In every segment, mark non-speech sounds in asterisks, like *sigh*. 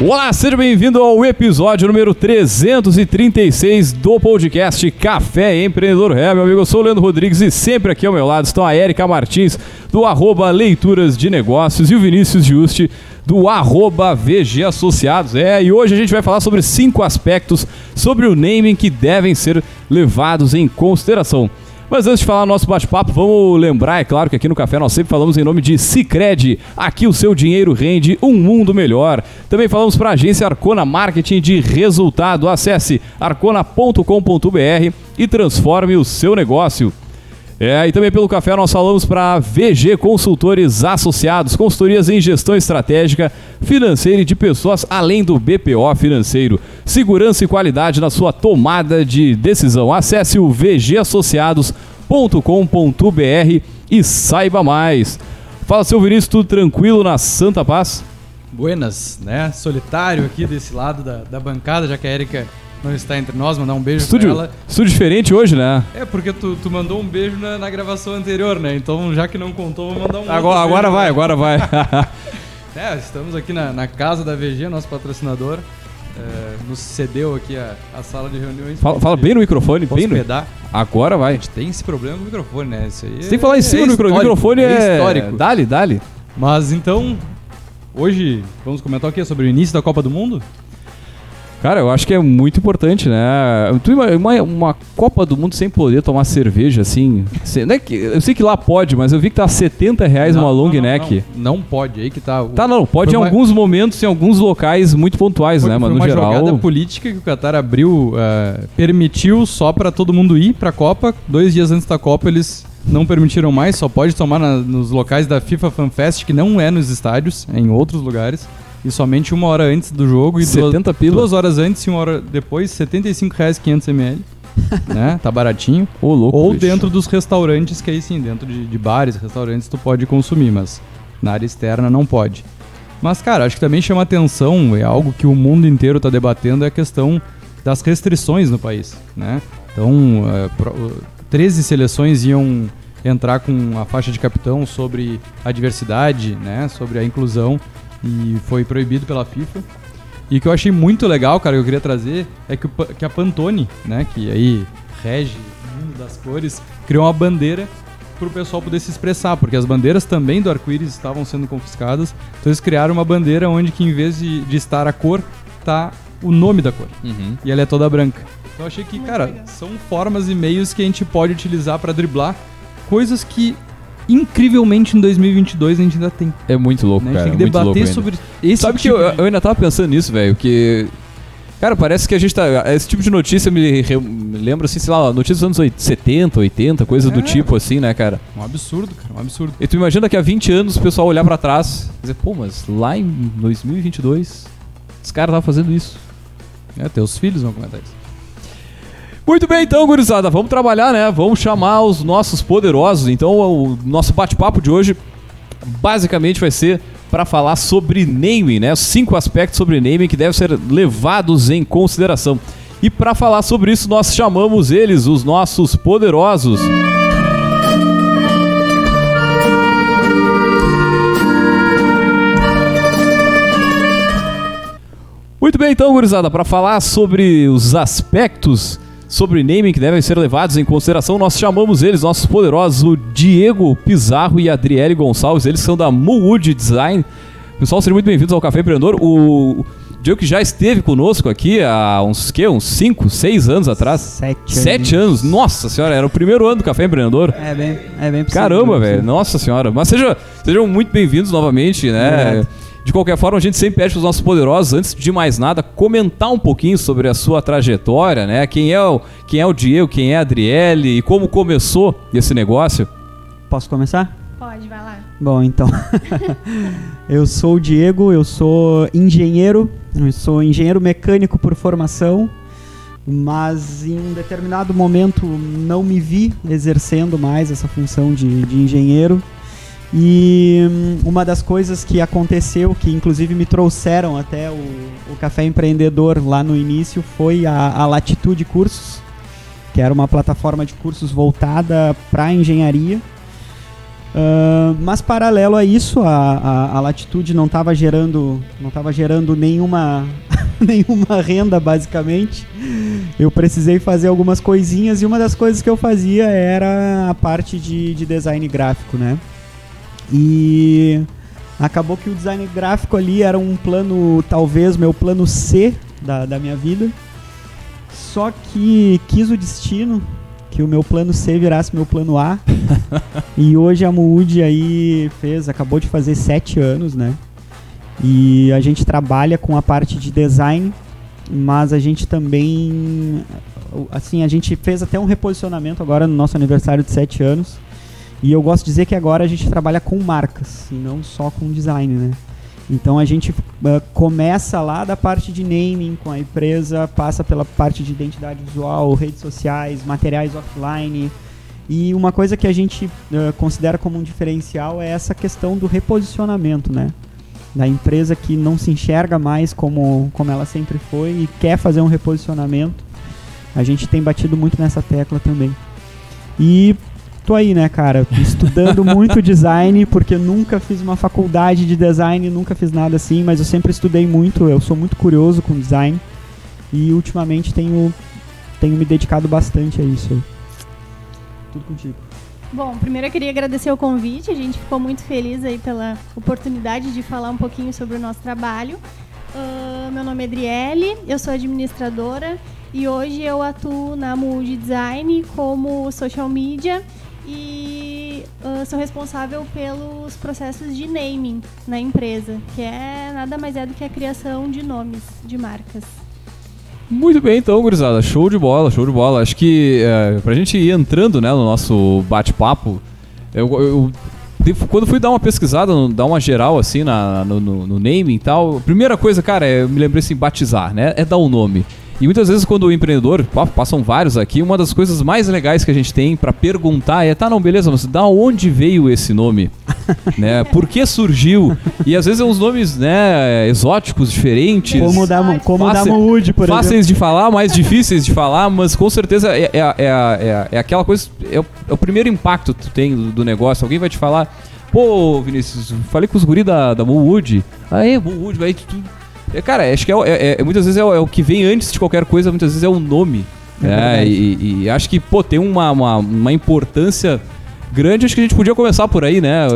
Olá, seja bem-vindo ao episódio número 336 do podcast Café Empreendedor É, meu amigo, eu sou o Leandro Rodrigues e sempre aqui ao meu lado estão a Erika Martins, do arroba Leituras de Negócios, e o Vinícius Juste, do arroba VG Associados. É, e hoje a gente vai falar sobre cinco aspectos sobre o naming que devem ser levados em consideração. Mas antes de falar nosso bate-papo, vamos lembrar, é claro que aqui no Café nós sempre falamos em nome de Cicred. Aqui o seu dinheiro rende um mundo melhor. Também falamos para a agência Arcona Marketing de Resultado. Acesse arcona.com.br e transforme o seu negócio. É, e também pelo café nós falamos para VG Consultores Associados, consultorias em gestão estratégica, financeira e de pessoas, além do BPO financeiro. Segurança e qualidade na sua tomada de decisão. Acesse o vgasociados.com.br e saiba mais. Fala, seu Vinícius, tudo tranquilo na Santa Paz? Buenas, né? Solitário aqui desse lado da, da bancada, já que a Erika não está entre nós, mandar um beijo estúdio, pra ela. Estúdio diferente hoje, né? É, porque tu, tu mandou um beijo na, na, gravação anterior, né? Então, já que não contou, vou mandar um Agora, agora vai, agora *laughs* vai. é, estamos aqui na, na casa da VG, nosso patrocinador. É, nos cedeu aqui a, a sala de reuniões. Fala, fala bem no microfone, bem no... Agora vai. A gente tem esse problema no microfone, né? Isso aí Você é, tem que falar em cima é do microfone. microfone é, histórico. Dale, dale. Mas então, hoje vamos comentar o quê? Sobre o início da Copa do Mundo? Cara, eu acho que é muito importante, né? Uma, uma Copa do Mundo sem poder tomar cerveja, assim. Não é que, eu sei que lá pode, mas eu vi que tá 70 reais não, uma long não, neck. Não, não, pode, aí que tá. O... Tá, não, pode em uma... alguns momentos, em alguns locais muito pontuais, foi, né? Mas foi no uma geral. jogada política que o Qatar abriu, uh, permitiu só para todo mundo ir pra Copa. Dois dias antes da Copa eles não permitiram mais, só pode tomar na, nos locais da FIFA Fan Fest, que não é nos estádios, é em outros lugares. E somente uma hora antes do jogo e 70 duas, duas horas antes e uma hora depois, 75 reais 500 ml. *laughs* né? Tá baratinho. Ô, louco, Ou bicho. dentro dos restaurantes, que aí sim, dentro de, de bares, restaurantes, tu pode consumir, mas na área externa não pode. Mas, cara, acho que também chama atenção, é algo que o mundo inteiro está debatendo, é a questão das restrições no país, né? Então, é, pro, 13 seleções iam entrar com a faixa de capitão sobre a diversidade, né? Sobre a inclusão e foi proibido pela FIFA. E o que eu achei muito legal, cara, que eu queria trazer é que, o, que a Pantone, né, que aí rege o mundo das cores, criou uma bandeira para o pessoal poder se expressar, porque as bandeiras também do arco-íris estavam sendo confiscadas. Então eles criaram uma bandeira onde que em vez de, de estar a cor, tá o nome da cor. Uhum. E ela é toda branca. Então eu achei que, cara, são formas e meios que a gente pode utilizar para driblar coisas que incrivelmente em 2022 a gente ainda tem. É muito louco, né? A gente cara. tem que debater sobre esse Sabe tipo que eu, eu, ainda tava pensando nisso, velho, que... Cara, parece que a gente tá... Esse tipo de notícia me, me lembra, assim, sei lá, notícias dos anos 70, 80, coisa é. do tipo, assim, né, cara? Um absurdo, cara, um absurdo. E tu imagina que há 20 anos o pessoal olhar para trás e dizer, pô, mas lá em 2022 os caras estavam fazendo isso. É, teus filhos vão comentar isso. Muito bem, então, gurizada, vamos trabalhar, né? Vamos chamar os nossos poderosos. Então, o nosso bate-papo de hoje basicamente vai ser para falar sobre naming, né? Cinco aspectos sobre naming que devem ser levados em consideração. E para falar sobre isso, nós chamamos eles, os nossos poderosos. Muito bem, então, gurizada, para falar sobre os aspectos sobre naming que devem ser levados em consideração, nós chamamos eles, nossos poderosos, o Diego Pizarro e Adriele Gonçalves, eles são da Mood Design. Pessoal, sejam muito bem-vindos ao Café Empreendedor. O Diego que já esteve conosco aqui há uns, que, uns 5, 6 anos atrás. Sete, Sete anos. Nossa senhora, era o primeiro ano do Café Empreendedor. É bem, é bem possível, Caramba, velho. Nossa senhora. Mas seja, sejam muito bem-vindos novamente, né? É. De qualquer forma, a gente sempre pede para os nossos poderosos, antes de mais nada, comentar um pouquinho sobre a sua trajetória, né? Quem é o, quem é o Diego, quem é a Adriele e como começou esse negócio. Posso começar? Pode, vai lá. Bom, então. *laughs* eu sou o Diego, eu sou engenheiro, eu sou engenheiro mecânico por formação, mas em um determinado momento não me vi exercendo mais essa função de, de engenheiro. E hum, uma das coisas que aconteceu, que inclusive me trouxeram até o, o Café Empreendedor lá no início, foi a, a Latitude Cursos, que era uma plataforma de cursos voltada para engenharia. Uh, mas paralelo a isso, a, a, a Latitude não estava gerando, não tava gerando nenhuma, *laughs* nenhuma renda, basicamente. Eu precisei fazer algumas coisinhas e uma das coisas que eu fazia era a parte de, de design gráfico, né? E acabou que o design gráfico ali era um plano, talvez meu plano C da, da minha vida. Só que quis o destino que o meu plano C virasse meu plano A. *laughs* e hoje a Mood aí fez, acabou de fazer sete anos, né? E a gente trabalha com a parte de design, mas a gente também, assim, a gente fez até um reposicionamento agora no nosso aniversário de sete anos. E eu gosto de dizer que agora a gente trabalha com marcas e não só com design, né? Então a gente uh, começa lá da parte de naming com a empresa, passa pela parte de identidade visual, redes sociais, materiais offline. E uma coisa que a gente uh, considera como um diferencial é essa questão do reposicionamento, né? Da empresa que não se enxerga mais como, como ela sempre foi e quer fazer um reposicionamento. A gente tem batido muito nessa tecla também. E tô aí, né, cara, estudando muito design, porque nunca fiz uma faculdade de design, nunca fiz nada assim, mas eu sempre estudei muito, eu sou muito curioso com design e ultimamente tenho, tenho me dedicado bastante a isso. Tudo contigo. Bom, primeiro eu queria agradecer o convite, a gente ficou muito feliz aí pela oportunidade de falar um pouquinho sobre o nosso trabalho. Uh, meu nome é Adriele, eu sou administradora e hoje eu atuo na Mood Design como social media e uh, sou responsável pelos processos de naming na empresa, que é nada mais é do que a criação de nomes de marcas. Muito bem, então, gurizada. Show de bola, show de bola. Acho que é, pra gente ir entrando né, no nosso bate-papo, eu, eu, quando fui dar uma pesquisada, dar uma geral assim na, no, no, no naming e tal, a primeira coisa, cara, é, eu me lembrei assim, batizar, né? É dar um nome. E muitas vezes quando o empreendedor, passam vários aqui, uma das coisas mais legais que a gente tem para perguntar é, tá, não, beleza, mas da onde veio esse nome? *laughs* né? Por que surgiu? E às vezes é uns nomes, né, exóticos, diferentes. Como da, como fácil, da Mood, por Fáceis exemplo. de falar, mais difíceis de falar, mas com certeza é, é, é, é, é aquela coisa, é o, é o, primeiro impacto que tu tem do, do negócio. Alguém vai te falar, pô, Vinícius, falei com os guri da, da Mood. Ah, é, Mood, vai, tu é, cara, acho que é, é, é muitas vezes é, é, o que vem antes de qualquer coisa, muitas vezes é o nome. É, e, e, acho que, pô, tem uma, uma, uma, importância grande. Acho que a gente podia começar por aí, né?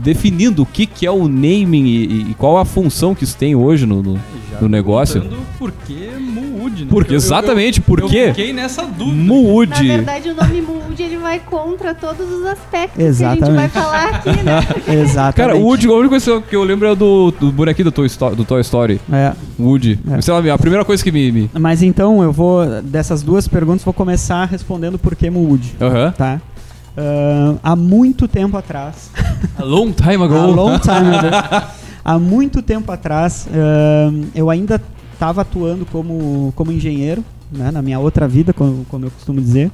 Definindo o que, que é o naming e, e qual a função que isso tem hoje no, no, no negócio. Por que Mood, né? Porque, exatamente, por quê? Eu fiquei nessa dúvida. Mood. Na verdade, o nome Mood ele vai contra todos os aspectos exatamente. que a gente vai falar aqui, né? *laughs* exatamente. Cara, o Woody, a única coisa que eu lembro é do, do bonequinho do Toy Story. Do Toy Story. É. Woody. É. Sei lá, a primeira coisa que me, me, Mas então, eu vou, dessas duas perguntas, vou começar respondendo por que Woody. Aham. Uh -huh. Tá? Uh, há muito tempo atrás. A long time ago. *laughs* A long time ago. *laughs* há muito tempo atrás, uh, eu ainda estava atuando como, como engenheiro, né, na minha outra vida, como, como eu costumo dizer.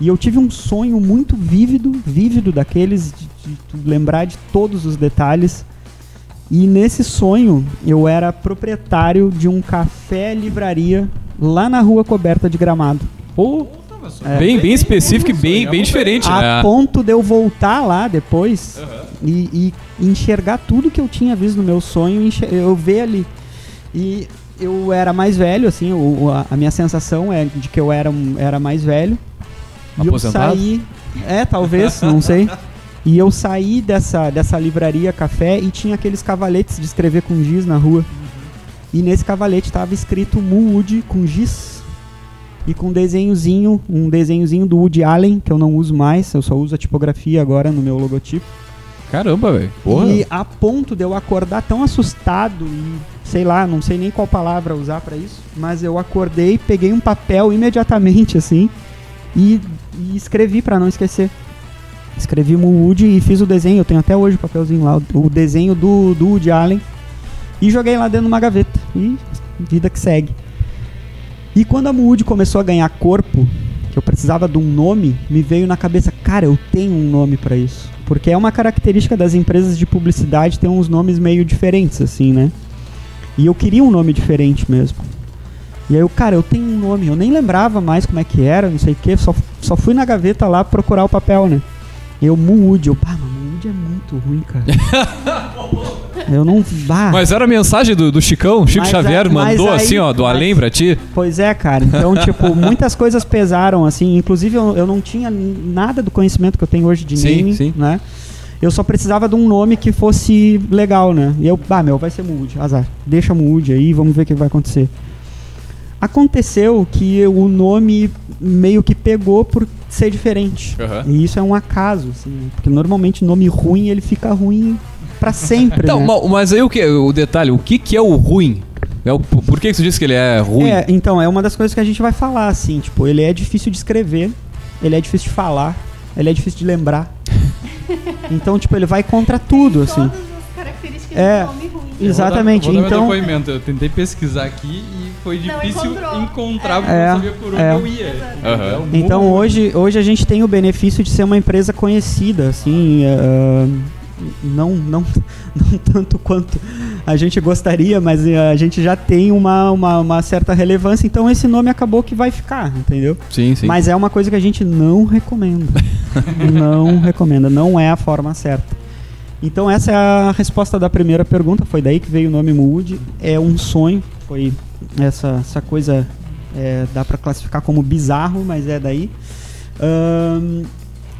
E eu tive um sonho muito vívido, vívido daqueles, de, de, lembrar de todos os detalhes. E nesse sonho, eu era proprietário de um café livraria lá na rua coberta de gramado. Oh, é, bem, bem específico e bem, bem diferente, a né? A ponto de eu voltar lá depois uhum. e, e, enxergar tudo que eu tinha visto no meu sonho, eu ver ali. E eu era mais velho, assim, a, a, minha sensação é de que eu era, era mais velho. E eu saí. É, talvez, não sei. E eu saí dessa, dessa livraria café e tinha aqueles cavaletes de escrever com giz na rua. Uhum. E nesse cavalete estava escrito Mood com giz. E com um desenhozinho, um desenhozinho do Woody Allen, que eu não uso mais, eu só uso a tipografia agora no meu logotipo. Caramba, velho. E a ponto de eu acordar tão assustado e sei lá, não sei nem qual palavra usar para isso, mas eu acordei, peguei um papel imediatamente assim e, e escrevi para não esquecer. Escrevi o Woody e fiz o desenho, eu tenho até hoje o papelzinho lá, o desenho do, do Woody Allen e joguei lá dentro de uma gaveta e vida que segue. E quando a Mood começou a ganhar corpo, que eu precisava de um nome, me veio na cabeça, cara, eu tenho um nome para isso. Porque é uma característica das empresas de publicidade ter uns nomes meio diferentes, assim, né? E eu queria um nome diferente mesmo. E aí eu, cara, eu tenho um nome, eu nem lembrava mais como é que era, não sei o que, só, só fui na gaveta lá procurar o papel, né? Eu, Mood, eu, pá, Mood é muito ruim, cara. *laughs* eu não. Bah. Mas era a mensagem do, do Chicão, Chico Mas Xavier mas mandou aí- assim, ó, do mas- além pra ti. Pois é, cara. Então, *laughs* tipo, muitas coisas pesaram, assim. Inclusive, eu, eu não tinha nada do conhecimento que eu tenho hoje de Sim, sim. né? Eu só precisava de um nome que fosse legal, né? E eu, ah, meu, vai ser Mood, azar. Deixa Mood aí, vamos ver o que vai acontecer. Aconteceu que o nome meio que pegou por ser diferente. Aham. E isso é um acaso, assim, né? porque normalmente nome ruim ele fica ruim pra sempre, Então, né? ma- mas aí o que? O detalhe, o que, que é o ruim? É o, por que, que você disse que ele é ruim? É, então, é uma das coisas que a gente vai falar, assim, tipo, ele é difícil de escrever, ele é difícil de falar, ele é difícil de lembrar. *laughs* Então, tipo, ele vai contra tudo, assim. Todas as características É. do nome ruim. Exatamente, Eu vou dar, então- Vou dar meu depoimento. Eu tentei pesquisar aqui e foi difícil encontrar porque É. eu não sabia por onde É. eu ia. Aham. É um Então hoje, hoje a gente tem o benefício de ser uma empresa conhecida, assim, ah, não, não, *laughs* não tanto quanto a gente gostaria, mas eh, a gente já tem uma, uma, uma certa relevância, então esse nome acabou que vai ficar, entendeu? Sim, sim. Mas é uma coisa que a gente não recomenda. *laughs* não recomenda, não é a forma certa. Então essa é a resposta da primeira pergunta, foi daí que veio o nome Mood. É um sonho, foi essa, essa coisa, é, dá para classificar como bizarro, mas é daí. Ahn,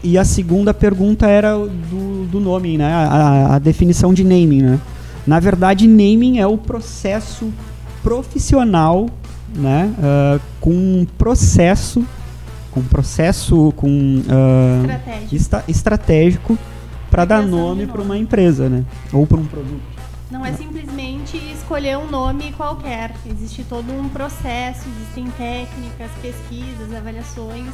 e a segunda pergunta era do, do nome, né? A, a- definição de naming, né? Na verdade, naming é o processo profissional, né? ah, com um processo, com processo, com ah, Estratégia. esta- estratégico para dar nome. para uma empresa, né? Ou para um produto. Não é simplesmente escolher um nome qualquer. Existe todo um processo, existem técnicas, pesquisas, avaliações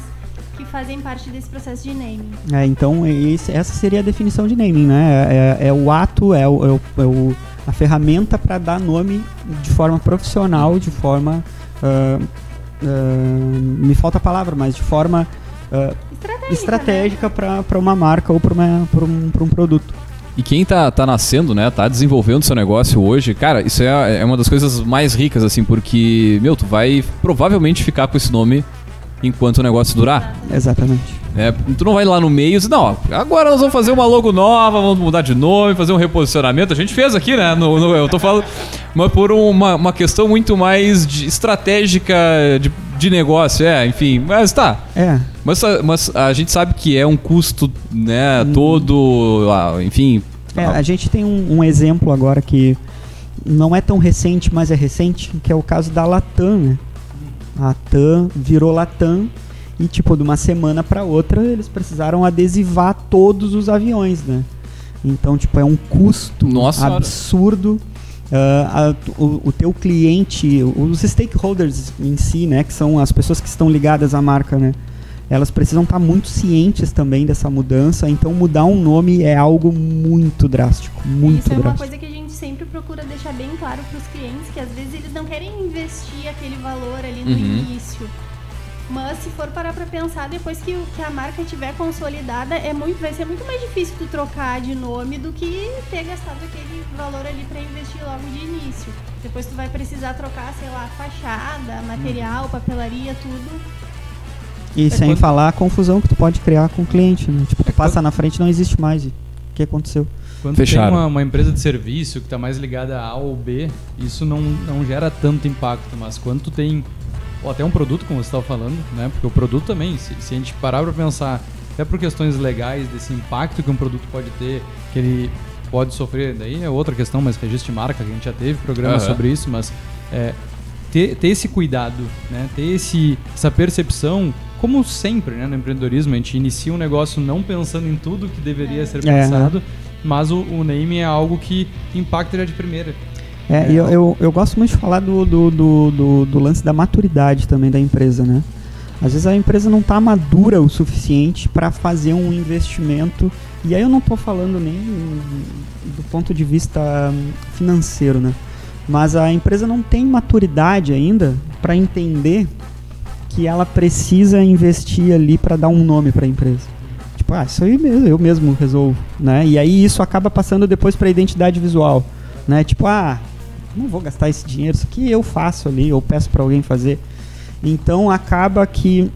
que fazem parte desse processo de naming. É, então esse- essa seria a definição de naming, né? É, é- é o ato, é, o, é o- é o- a ferramenta para dar nome de forma profissional, de forma ah, ah, me falta a palavra, mas de forma ah, Estratégica. estratégica para uma marca ou para um, pra um produto. E quem tá, tá nascendo, né, tá desenvolvendo seu negócio hoje, cara, isso é, é uma das coisas mais ricas, assim, porque, meu, tu vai provavelmente ficar com esse nome enquanto o negócio durar. Exatamente. né? tu não vai lá no meio e não, agora nós vamos fazer uma logo nova, vamos mudar de nome, fazer um reposicionamento. A gente fez aqui, né? no- no- eu tô falando, mas por uma, uma questão muito mais de- estratégica de, de negócio, é, enfim. Mas tá, É, mas, a- mas a gente sabe que é um custo, né, todo, ah, enfim. É, a gente tem um, um exemplo agora que não é tão recente, mas é recente, que é o caso da Latam, né? A TAM virou Latam e, tipo, de uma semana para outra, eles precisaram adesivar todos os aviões, né? Então, tipo, é um custo Nossa absurdo. Ah, a- o, o teu cliente, os stakeholders em si, né? Que são as pessoas que estão ligadas à marca, né? Elas precisam estar muito cientes também dessa mudança. Então, mudar um nome é algo muito drástico. Muito Isso é uma drástico. coisa que a gente sempre procura deixar bem claro para os clientes, que às vezes eles não querem investir aquele valor ali no Uhum. início. Mas se for parar para pensar, depois que, o- que a marca estiver consolidada, é muito, vai ser muito mais difícil tu trocar de nome do que ter gastado aquele valor ali para investir logo de início. Depois tu vai precisar trocar, sei lá, fachada, material, papelaria, tudo. E sem quando- falar a confusão que tu pode criar com o cliente, né? Tipo, tu É passa quando- na frente e não existe mais. O que aconteceu? Quando Fecharam. tem uma, uma empresa de serviço que está mais ligada a A ou B, isso não, não gera tanto impacto. Mas quando tu tem, ou até um produto, como você estava falando, né? Porque o produto também, se, se a gente parar para pensar, até por questões legais desse impacto que um produto pode ter, que ele pode sofrer, daí é outra questão, mas registro de marca, que a gente já teve programa Aham. sobre isso, mas é, ter, ter esse cuidado, né? ter esse, essa percepção, como sempre né, no empreendedorismo, a gente inicia um negócio não pensando em tudo que deveria ser É, pensado, mas o, o name é algo que impacta já de primeira. É, É. eu, eu, eu gosto muito de falar do, do, do, do, do lance da maturidade também da empresa, né? Às vezes a empresa não está madura o suficiente para fazer um investimento. E aí eu não estou falando nem do ponto de vista financeiro, né? Mas a empresa não tem maturidade ainda para entender que ela precisa investir ali para dar um nome para a empresa. Tipo, ah, isso aí mesmo, eu mesmo resolvo, né? E aí isso acaba passando depois para a identidade visual, né? Tipo, ah, não vou gastar esse dinheiro, isso aqui eu faço ali, eu peço para alguém fazer. Então acaba que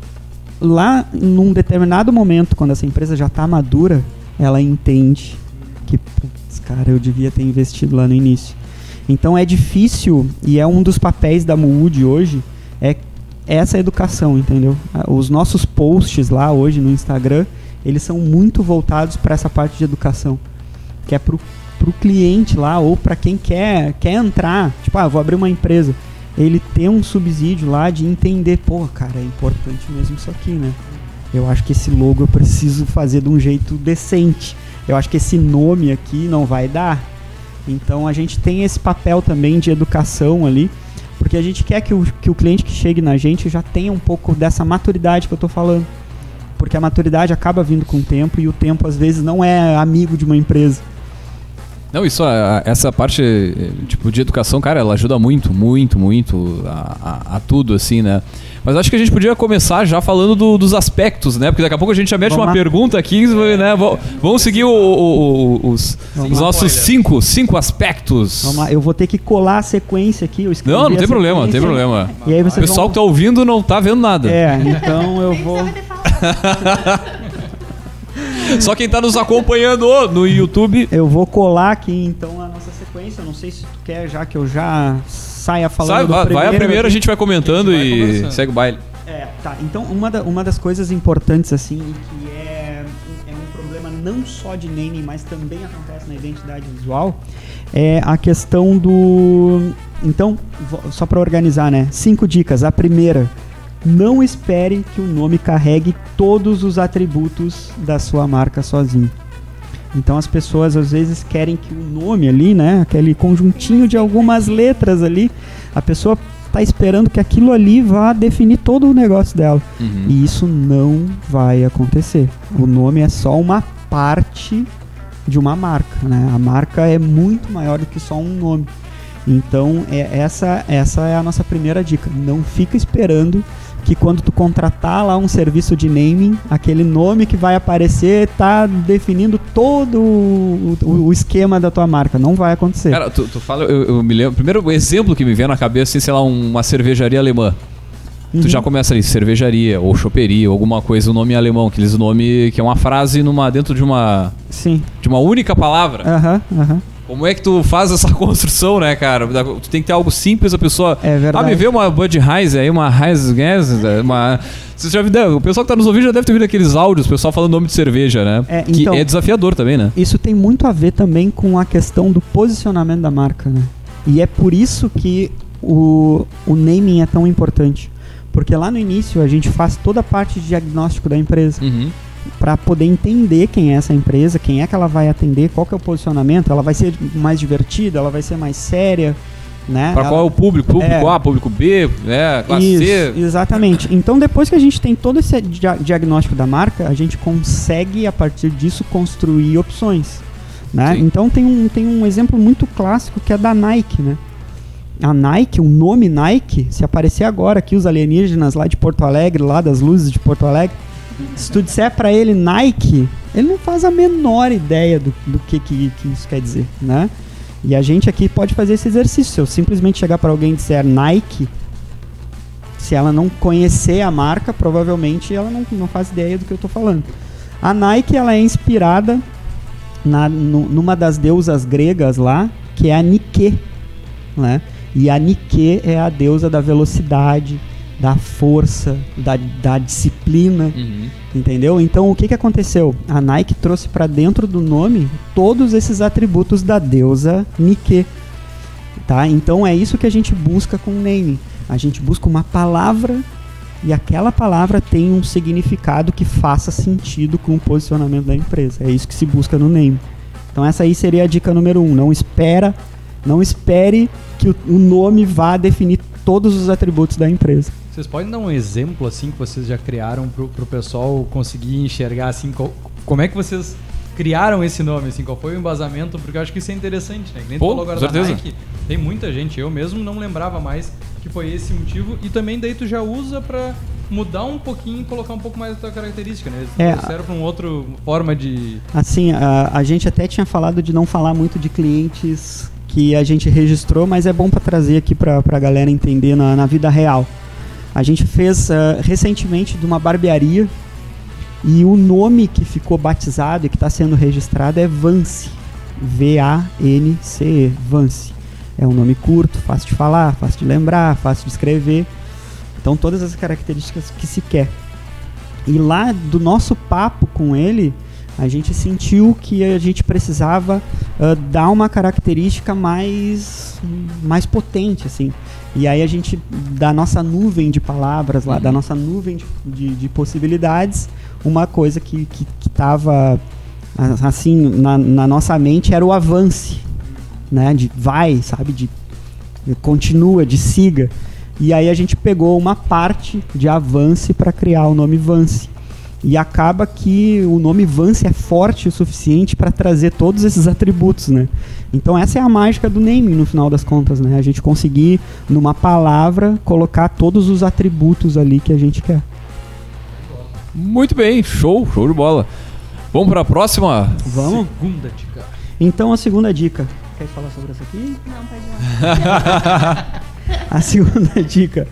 lá num determinado momento, quando essa empresa já está madura, ela entende que, putz, cara, eu devia ter investido lá no início. Então é difícil e é um dos papéis da MUUD hoje é essa educação, entendeu? Os nossos posts lá hoje no Instagram, eles são muito voltados para essa parte de educação, que é pro, pro cliente lá ou para quem quer quer entrar, tipo, ah, vou abrir uma empresa, ele ter um subsídio lá de entender, pô, cara, é importante mesmo isso aqui, né? Eu acho que esse logo eu preciso fazer de um jeito decente. Eu acho que esse nome aqui não vai dar. Então a gente tem esse papel também de educação ali, porque a gente quer que o, que o cliente que chegue na gente já tenha um pouco dessa maturidade que eu estou falando. Porque a maturidade acaba vindo com o tempo e o tempo às vezes não é amigo de uma empresa. Não, isso, essa parte tipo, de educação, cara, ela ajuda muito, muito, muito a, a, a tudo, assim, né? Mas acho que a gente podia começar já falando do, dos aspectos, né? Porque daqui a pouco a gente já mete Vamos uma lá. pergunta aqui, né? Vamos seguir o, o, o, os, os nossos cinco, cinco aspectos. Vamos lá, eu vou ter que colar a sequência aqui. Eu não, não tem problema, não tem problema. E aí o pessoal vão... que tá ouvindo não tá vendo nada. É, então eu vou. *laughs* Só quem tá nos acompanhando no YouTube. Eu vou colar aqui então a nossa sequência. Não sei se tu quer já que eu já saia falando Sai, vai, primeiro. Vai a primeira, a gente vai comentando gente vai e segue o baile. É, tá. Então uma, da, uma das coisas importantes assim e que é, é um problema não só de naming, mas também acontece na identidade visual, é a questão do. Então, só para organizar, né? Cinco dicas. A primeira não espere que o nome carregue todos os atributos da sua marca sozinho. Então as pessoas às vezes querem que o nome ali, né, aquele conjuntinho de algumas letras ali, a pessoa está esperando que aquilo ali vá definir todo o negócio dela. Uhum. E isso não vai acontecer. O nome é só uma parte de uma marca, né? A marca é muito maior do que só um nome. Então, é, essa, essa é a nossa primeira dica. Não fica esperando que quando tu contratar lá um serviço de naming, aquele nome que vai aparecer tá definindo todo o, o, o esquema da tua marca. Não vai acontecer. Cara, tu, tu fala, eu, eu, me lembro. Primeiro exemplo que me vem na cabeça, assim, sei lá, uma cervejaria alemã. Uhum. Tu já começa ali, cervejaria ou choperia, alguma coisa, o um nome alemão, aqueles nome que é uma frase numa, dentro de uma. Sim. De uma única palavra. Aham, uhum, aham. Uhum. Como é que tu faz essa *laughs* construção, né, cara? Tu tem que ter algo simples, a pessoa. É verdade. Ah, me vê uma Budweiser aí, uma Heiser, uma. Você já viu, o pessoal que tá nos ouvindo já deve ter ouvido aqueles áudios, o pessoal falando nome de cerveja, né? É, então, que é desafiador também, né? Isso tem muito a ver também com a questão do posicionamento da marca, né? E é por isso que o, o naming é tão importante. Porque lá no início a gente faz toda a parte de diagnóstico da empresa. Uhum para poder entender quem é essa empresa, quem é que ela vai atender, qual que é o posicionamento, ela vai ser mais divertida, ela vai ser mais séria, né? Para qual é o público? Público é, A, público B, né? Classe isso, C. Exatamente. Então depois que a gente tem todo esse dia diagnóstico da marca, a gente consegue a partir disso construir opções, né? Então tem um, tem um exemplo muito clássico que é da Nike, né? A Nike, o nome Nike, se aparecer agora aqui os alienígenas lá de Porto Alegre, lá das luzes de Porto Alegre, se tu disser para ele Nike, ele não faz a menor ideia do, do que, que, que isso quer dizer, né? E a gente aqui pode fazer esse exercício. Se eu simplesmente chegar para alguém e disser Nike, se ela não conhecer a marca, provavelmente ela não, não faz ideia do que eu estou falando. A Nike ela é inspirada na, numa das deusas gregas lá, que é a Nike, né? E a Nike é a deusa da velocidade, da força, da, da disciplina, uhum. entendeu? Então o que, que aconteceu? A Nike trouxe para dentro do nome todos esses atributos da deusa Nike, tá? Então é isso que a gente busca com o naming. A gente busca uma palavra e aquela palavra tem um significado que faça sentido com o posicionamento da empresa. É isso que se busca no name. Então essa aí seria a dica número um. Não espera, não espere que o, o nome vá definir todos os atributos da empresa. Vocês podem dar um exemplo assim que vocês já criaram para o pessoal conseguir enxergar assim qual, como é que vocês criaram esse nome assim, qual foi o embasamento? Porque eu acho que isso é interessante, né? nem Pô, falou agora certeza. da Nike, tem muita gente, eu mesmo não lembrava mais que foi esse motivo e também daí tu já usa para mudar um pouquinho e colocar um pouco mais da tua característica, né? É, serve para uma outra forma de Assim, a, a gente até tinha falado de não falar muito de clientes que a gente registrou, mas é bom para trazer aqui para a galera entender na, na vida real. A gente fez uh, recentemente de uma barbearia e o nome que ficou batizado e que está sendo registrado é Vance. V-A-N-C-E, Vance. É um nome curto, fácil de falar, fácil de lembrar, fácil de escrever. Então, todas as características que se quer. E lá do nosso papo com ele, a gente sentiu que a gente precisava uh, dar uma característica mais, mais potente, assim. E aí a gente, da nossa nuvem de palavras lá, da nossa nuvem de, de, de possibilidades, uma coisa que estava assim na, na, nossa mente era o avance, né? De vai, sabe? De continua, de siga. E aí a gente pegou uma parte de avance para criar o nome Vance. E acaba que o nome Vance é forte o suficiente para trazer todos esses atributos, né? Então essa é a mágica do naming no final das contas, né? A gente conseguir numa palavra colocar todos os atributos ali que a gente quer. Muito bem, show, show de bola. Vamos para a próxima? Vamos. Segunda dica. Então a segunda dica. Quer falar sobre essa aqui? Não, pode ir. *laughs* a segunda dica.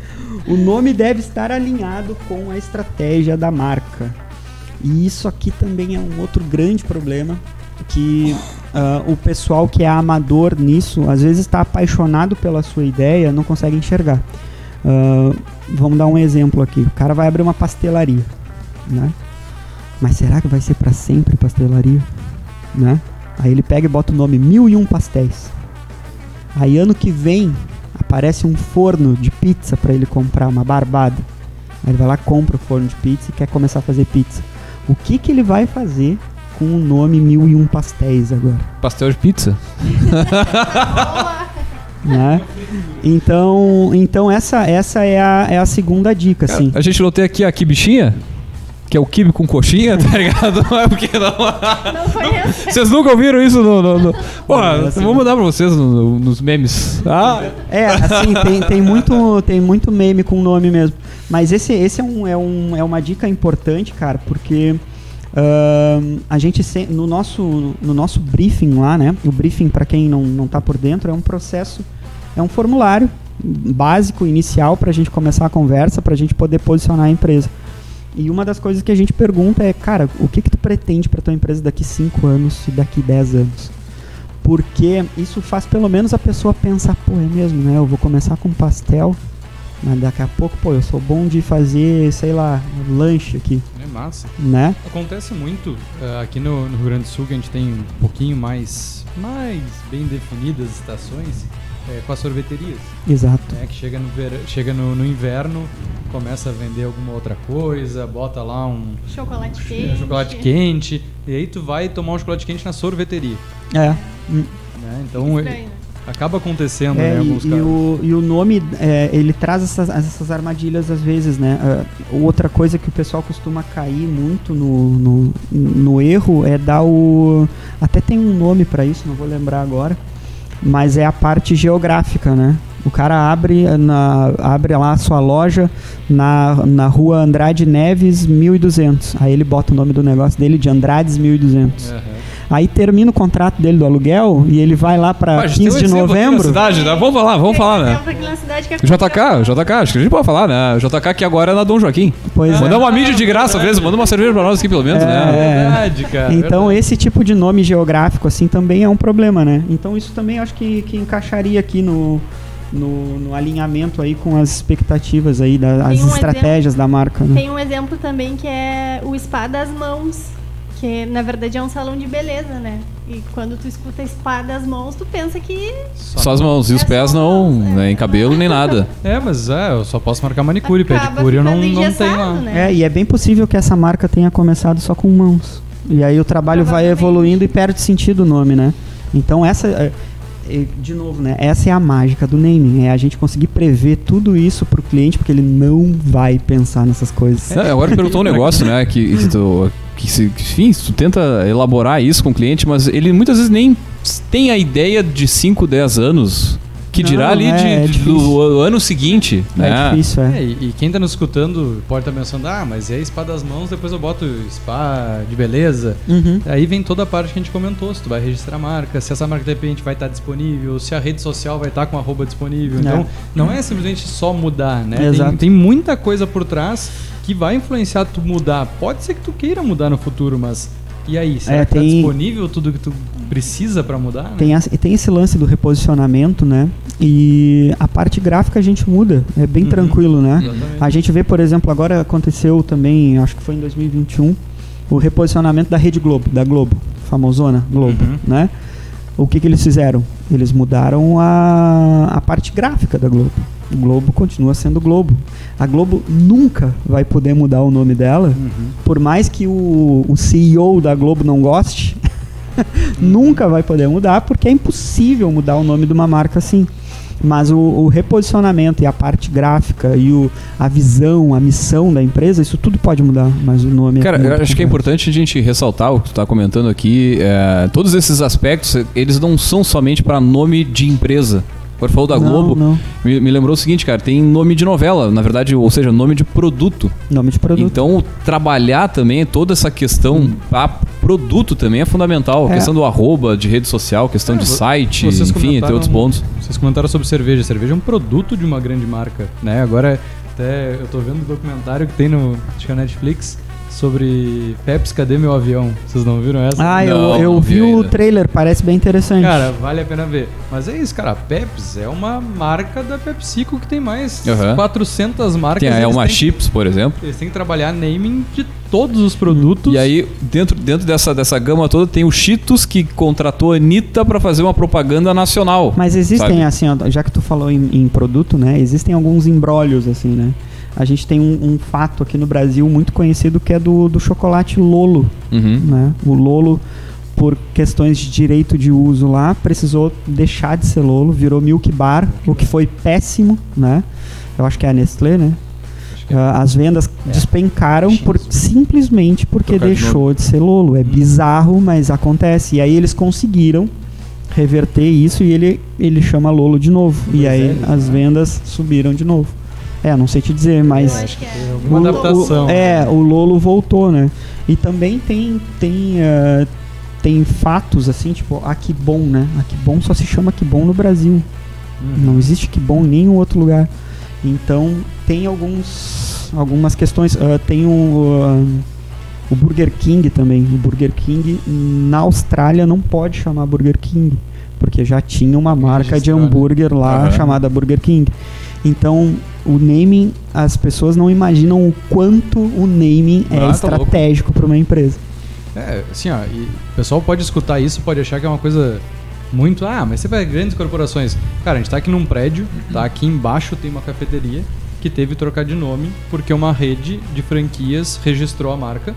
O nome deve estar alinhado com a estratégia da marca. E isso aqui também é um outro grande problema que uh, o pessoal que é amador nisso, às vezes está apaixonado pela sua ideia, não consegue enxergar. Uh, vamos dar um exemplo aqui. O cara vai abrir uma pastelaria, né? Mas será que vai ser para sempre pastelaria, né? Aí ele pega e bota o nome Mil e Um Pastéis. Aí ano que vem aparece um forno de pizza para ele comprar, uma barbada. Aí ele vai lá, compra o forno de pizza e quer começar a fazer pizza. O que que ele vai fazer com o nome Mil e Um Pastéis agora? Pastel de pizza? *laughs* né? Então, então essa, essa é, a, é a segunda dica, assim. A gente não tem aqui a kibichinha? Que é o kibe com coxinha, tá ligado? *laughs* Não é porque não. Não essa. Vocês nunca ouviram isso no. no, no... Pô, Não, assim, vou mandar pra vocês no- no- nos memes. Ah, É, assim, tem, tem, muito, tem muito meme com nome mesmo. Mas esse, esse é, um, é, um, é uma dica importante, cara, porque ahn, a gente se- no nosso, no nosso briefing lá, né? O briefing, para quem não, não tá por dentro, é um processo, é um formulário básico, inicial, para a gente começar a conversa, para a gente poder posicionar a empresa. E uma das coisas que a gente pergunta é, cara, o que que tu pretende para tua empresa daqui 5 anos e daqui 10 anos? Porque isso faz pelo menos a pessoa pensar, pô, é mesmo, né? Eu vou começar com pastel, mas daqui a pouco, pô, eu sou bom de fazer, sei lá, lanche aqui, É massa. né? Acontece muito eh, aqui no, no Rio Grande do Sul que a gente tem um pouquinho mais, mais bem definidas estações eh, com as sorveterias. Exato. né, que chega, no, ver- chega no, no inverno, começa a vender alguma outra coisa, bota lá um Chocolate um quente. chocolate quente, e aí tu vai tomar um chocolate quente na sorveteria. É. Né? Então Estranho, né? acaba acontecendo É, né, em e, alguns e casos. o, e o nome, é, ele traz essas, essas armadilhas às vezes, né? Ah, outra coisa que o pessoal costuma cair muito no, no, no erro é dar o. Até tem um nome pra isso, não vou lembrar agora. Mas é a parte geográfica, né? O cara abre, na, abre lá a sua loja na, na rua Andrade Neves 1200. Aí ele bota o nome do negócio dele de Andrades 1200. Aham. Aí termina o contrato dele do aluguel e ele vai lá tem 15 um de exemplo aqui na novembro. Cidade, né? Vamos falar, vamos falar, né? Exemplo é JK, JK, acho que a gente pode falar, né? JK que agora é na Dom Joaquim. Pois é. Manda uma mídia de graça às vezes, manda uma cerveja pra nós aqui pelo menos, É, né? é. Verdade, cara. Então verdade. esse tipo de nome geográfico assim também é um problema, né? Então isso também acho que, que encaixaria aqui no, no, no alinhamento aí com as expectativas aí das Tem um estratégias da marca, né? Tem um exemplo também que é o spa das mãos, que na verdade é um salão de beleza, né? E quando tu escuta spa das mãos, tu pensa que Só as mãos e os É pés só não, mãos, é. nem cabelo nem nada. É, mas é, eu só posso marcar manicure, acaba pedicure eu não, não tenho lá. né? É, e é bem possível que essa marca tenha começado só com mãos. E aí o trabalho vai evoluindo e perde sentido o nome, né? Então essa é, é, de novo, né? Essa é a mágica do naming, é a gente conseguir prever tudo isso pro cliente, porque ele não vai pensar nessas coisas. É, agora perguntou um negócio, né? Que, que tu. Que, se- enfim, tu tenta elaborar isso com o cliente, mas ele muitas vezes nem tem a ideia de 5, 10 anos. Que Não, dirá ali é, de- é do ano seguinte. É, né? difícil, é. É, e, e quem tá nos escutando pode estar pensando, ah, mas é spa das mãos, depois eu boto spa de beleza. Uhum. Aí vem toda a parte que a gente comentou, se tu vai registrar a marca, se essa marca de repente vai estar disponível, se a rede social vai estar com arroba disponível. É. Então, não é simplesmente só mudar, né? Tem, Exato. tem muita coisa por trás que vai influenciar tu mudar. Pode ser que tu queira mudar no futuro, mas e aí? Será É, que tá tem- disponível tudo que tu precisa para mudar, né? Tem, as- tem esse lance do reposicionamento, né? E a parte gráfica a gente muda, é bem Uhum. tranquilo, né? Exatamente. A gente vê, por exemplo, agora aconteceu também, acho que foi em 2021, o reposicionamento da Rede Globo, da Globo, famosona Globo, Uhum. né? O que, que eles fizeram? Eles mudaram a, a parte gráfica da Globo. O Globo continua sendo Globo. A Globo nunca vai poder mudar o nome dela, Uhum. por mais que o, o CEO da Globo não goste, *laughs* nunca vai poder mudar, porque é impossível mudar o nome de uma marca assim. Mas o, o reposicionamento e a parte gráfica e o, a visão, a missão da empresa, isso tudo pode mudar, mas o nome Cara, é eu acho que é importante a gente ressaltar o que tu tá comentando aqui. é, todos esses aspectos, eles não são somente para nome de empresa. Agora falou da Não, Globo, não. Me, me lembrou o seguinte, cara, tem nome de novela, na verdade, ou seja, nome de produto. Nome de produto. Então, trabalhar também toda essa questão a produto também é fundamental. A É. questão do arroba, de rede social, questão É, de site, enfim, entre comentaram- outros pontos. Vocês comentaram sobre cerveja. Cerveja é um produto de uma grande marca, né? Agora, até eu tô vendo o documentário que tem no acho que é na Netflix sobre Pepsi, cadê meu avião? Vocês não viram essa? Ah, eu, Não, eu não vi vi o trailer, parece bem interessante. Cara, vale a pena ver. Mas é isso, cara. A Pepsi é uma marca da PepsiCo que tem mais Aham. 400 marcas. Tem a eles Elma têm- Chips, por exemplo. Eles têm que trabalhar naming de todos os produtos. E aí, dentro, dentro dessa, dessa gama toda, tem o Cheetos que contratou a Anitta pra fazer uma propaganda nacional. Mas existem, Sabe? assim, ó, já que tu falou em, em produto, né? Existem alguns embrólios, assim, né? A gente tem um, um fato aqui no Brasil muito conhecido que é do, do chocolate Lolo, Uhum. né? O Lolo, por questões de direito de uso lá, precisou deixar de ser Lolo, virou Milk Bar, o que foi péssimo, né? Eu acho que é a Nestlé, né? Ah, as vendas despencaram por, simplesmente porque Trocar de deixou de, ser Lolo. É bizarro, mas acontece. E aí eles conseguiram reverter isso e ele, ele chama Lolo de novo. E aí as vendas subiram de novo. É, não sei te dizer, mas. Eu acho que é. Uma O- adaptação. o- é, o Lolo voltou, né? E também tem tem ah, tem fatos assim, tipo, a que bom, né? A que bom só se chama que bom no Brasil. Uhum. Não existe que bom em nenhum outro lugar. Então tem alguns algumas questões. ah, tem o ah, o Burger King também. O Burger King na Austrália não pode chamar Burger King porque já tinha uma marca de Registrado. hambúrguer lá Aham. chamada Burger King. Então, o naming, as pessoas não imaginam o quanto o naming é Ah, tá louco. estratégico para uma empresa. É, assim, ó, o pessoal pode escutar isso, pode achar que é uma coisa muito. Ah, mas você vai grandes corporações. Cara, a gente tá aqui num prédio, tá? Aqui embaixo tem uma cafeteria que teve que trocar de nome porque uma rede de franquias registrou a marca,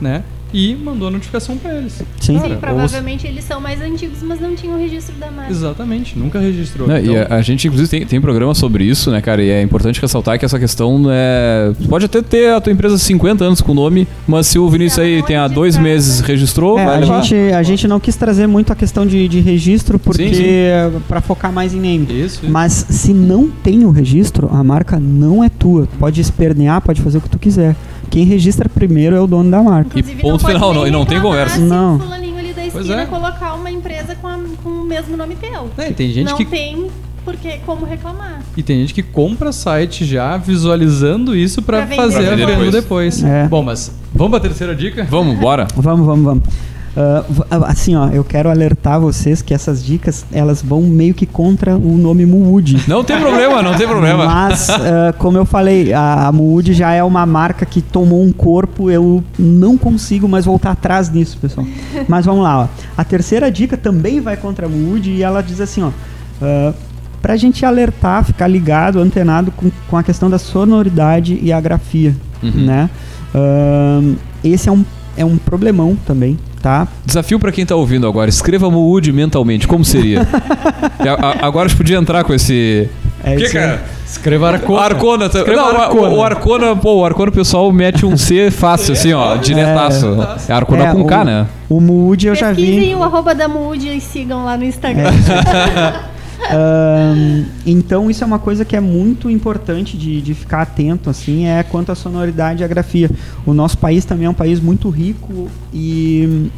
né? E mandou a notificação pra eles. Sim. Cara, Sim, ou- provavelmente eles são mais antigos, mas não tinham o registro da marca. Exatamente, nunca registrou. Não, Então, E a, a gente, inclusive, tem, tem programa sobre isso, né, cara? E é importante ressaltar que essa questão é. Pode até ter a tua empresa 50 anos com o nome, mas se o Vinícius aí tem há é dois meses registrou, É, vai a, levar. gente, a gente não quis trazer muito a questão de, de registro porque para focar mais em name. Isso, isso. Mas se não tem o registro, a marca não é tua. Tu Pode espernear, pode fazer o que tu quiser. Quem registra primeiro é o dono da marca. E ponto final, não- e não tem conversa. Se Não. o fulaninho ali da Pois esquina é. colocar uma empresa com, a- com o mesmo nome teu. É, tem gente não que tem porque como reclamar. E tem gente que compra site já visualizando isso vender fazer a depois. venda depois. É. Bom, mas vamos pra terceira dica? Vamos, bora. Vamos, vamos, vamos. Ah, assim, ó, eu quero alertar vocês que essas dicas elas vão meio que contra o nome Muud. Não tem problema, não tem problema. Mas, ah, como eu falei, a, a já é uma marca que tomou um corpo. Eu não consigo mais voltar atrás nisso, pessoal. Mas vamos lá, ó. A terceira dica também vai contra a Mood e ela diz assim, ó. ah, pra gente alertar, ficar ligado, antenado com, com a questão da sonoridade e a grafia, Uhum. né? Ah, esse é um, é um problemão também, tá? Desafio pra quem tá ouvindo agora, escreva Mood mentalmente, como seria? *laughs* A- a- agora a gente podia entrar com esse. É que, isso aí. cara? Escreva Arcona. Arcona, tá- Escreva não, Arcona. O, o Arcona, pô, o Arcona o pessoal mete um C fácil, assim, ó, diretaço. É Arcona É, com K, o- né? O Mood eu já Pesquisem vi. o arroba da Mood e sigam lá no Instagram. *laughs* Ahn, então isso é uma coisa que é muito importante de, de ficar atento, assim, é quanto à sonoridade e à grafia. O nosso país também é um país muito rico e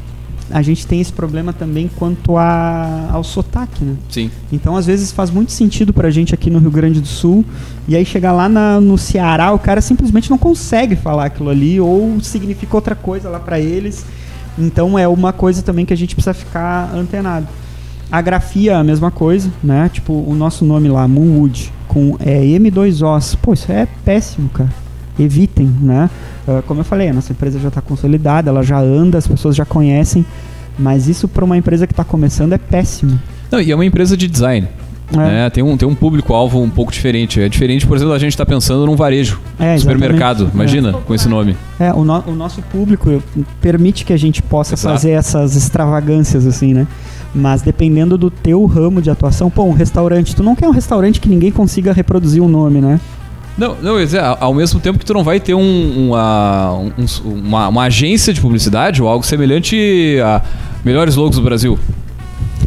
a gente tem esse problema também quanto a, ao sotaque, né? Sim. Então, às vezes, faz muito sentido pra gente aqui no Rio Grande do Sul. E aí, chegar lá na- no Ceará, o cara simplesmente não consegue falar aquilo ali, ou significa outra coisa lá pra eles. Então é uma coisa também que a gente precisa ficar antenado. A grafia é a mesma coisa, né? Tipo, o nosso nome lá, Moonwood, com é, M2Os. Pô, isso é péssimo, cara. Evitem, né? Uh, como eu falei, a nossa empresa já está consolidada, ela já anda, as pessoas já conhecem. Mas isso para uma empresa que está começando é péssimo. Não, e é uma empresa de design. É. tem um, tem um público-alvo um pouco diferente. É diferente, por exemplo, a gente está pensando num varejo, É, supermercado, imagina, É. com esse nome. É, o, no- o nosso público permite que a gente possa Exato. fazer essas extravagâncias, assim, né? Mas dependendo do teu ramo de atuação, pô, um restaurante, tu não quer um restaurante que ninguém consiga reproduzir o nome, né? Não, não, dizer, ao mesmo tempo que tu não vai ter um- uma, um- uma, uma agência de publicidade ou algo semelhante a melhores logos do Brasil.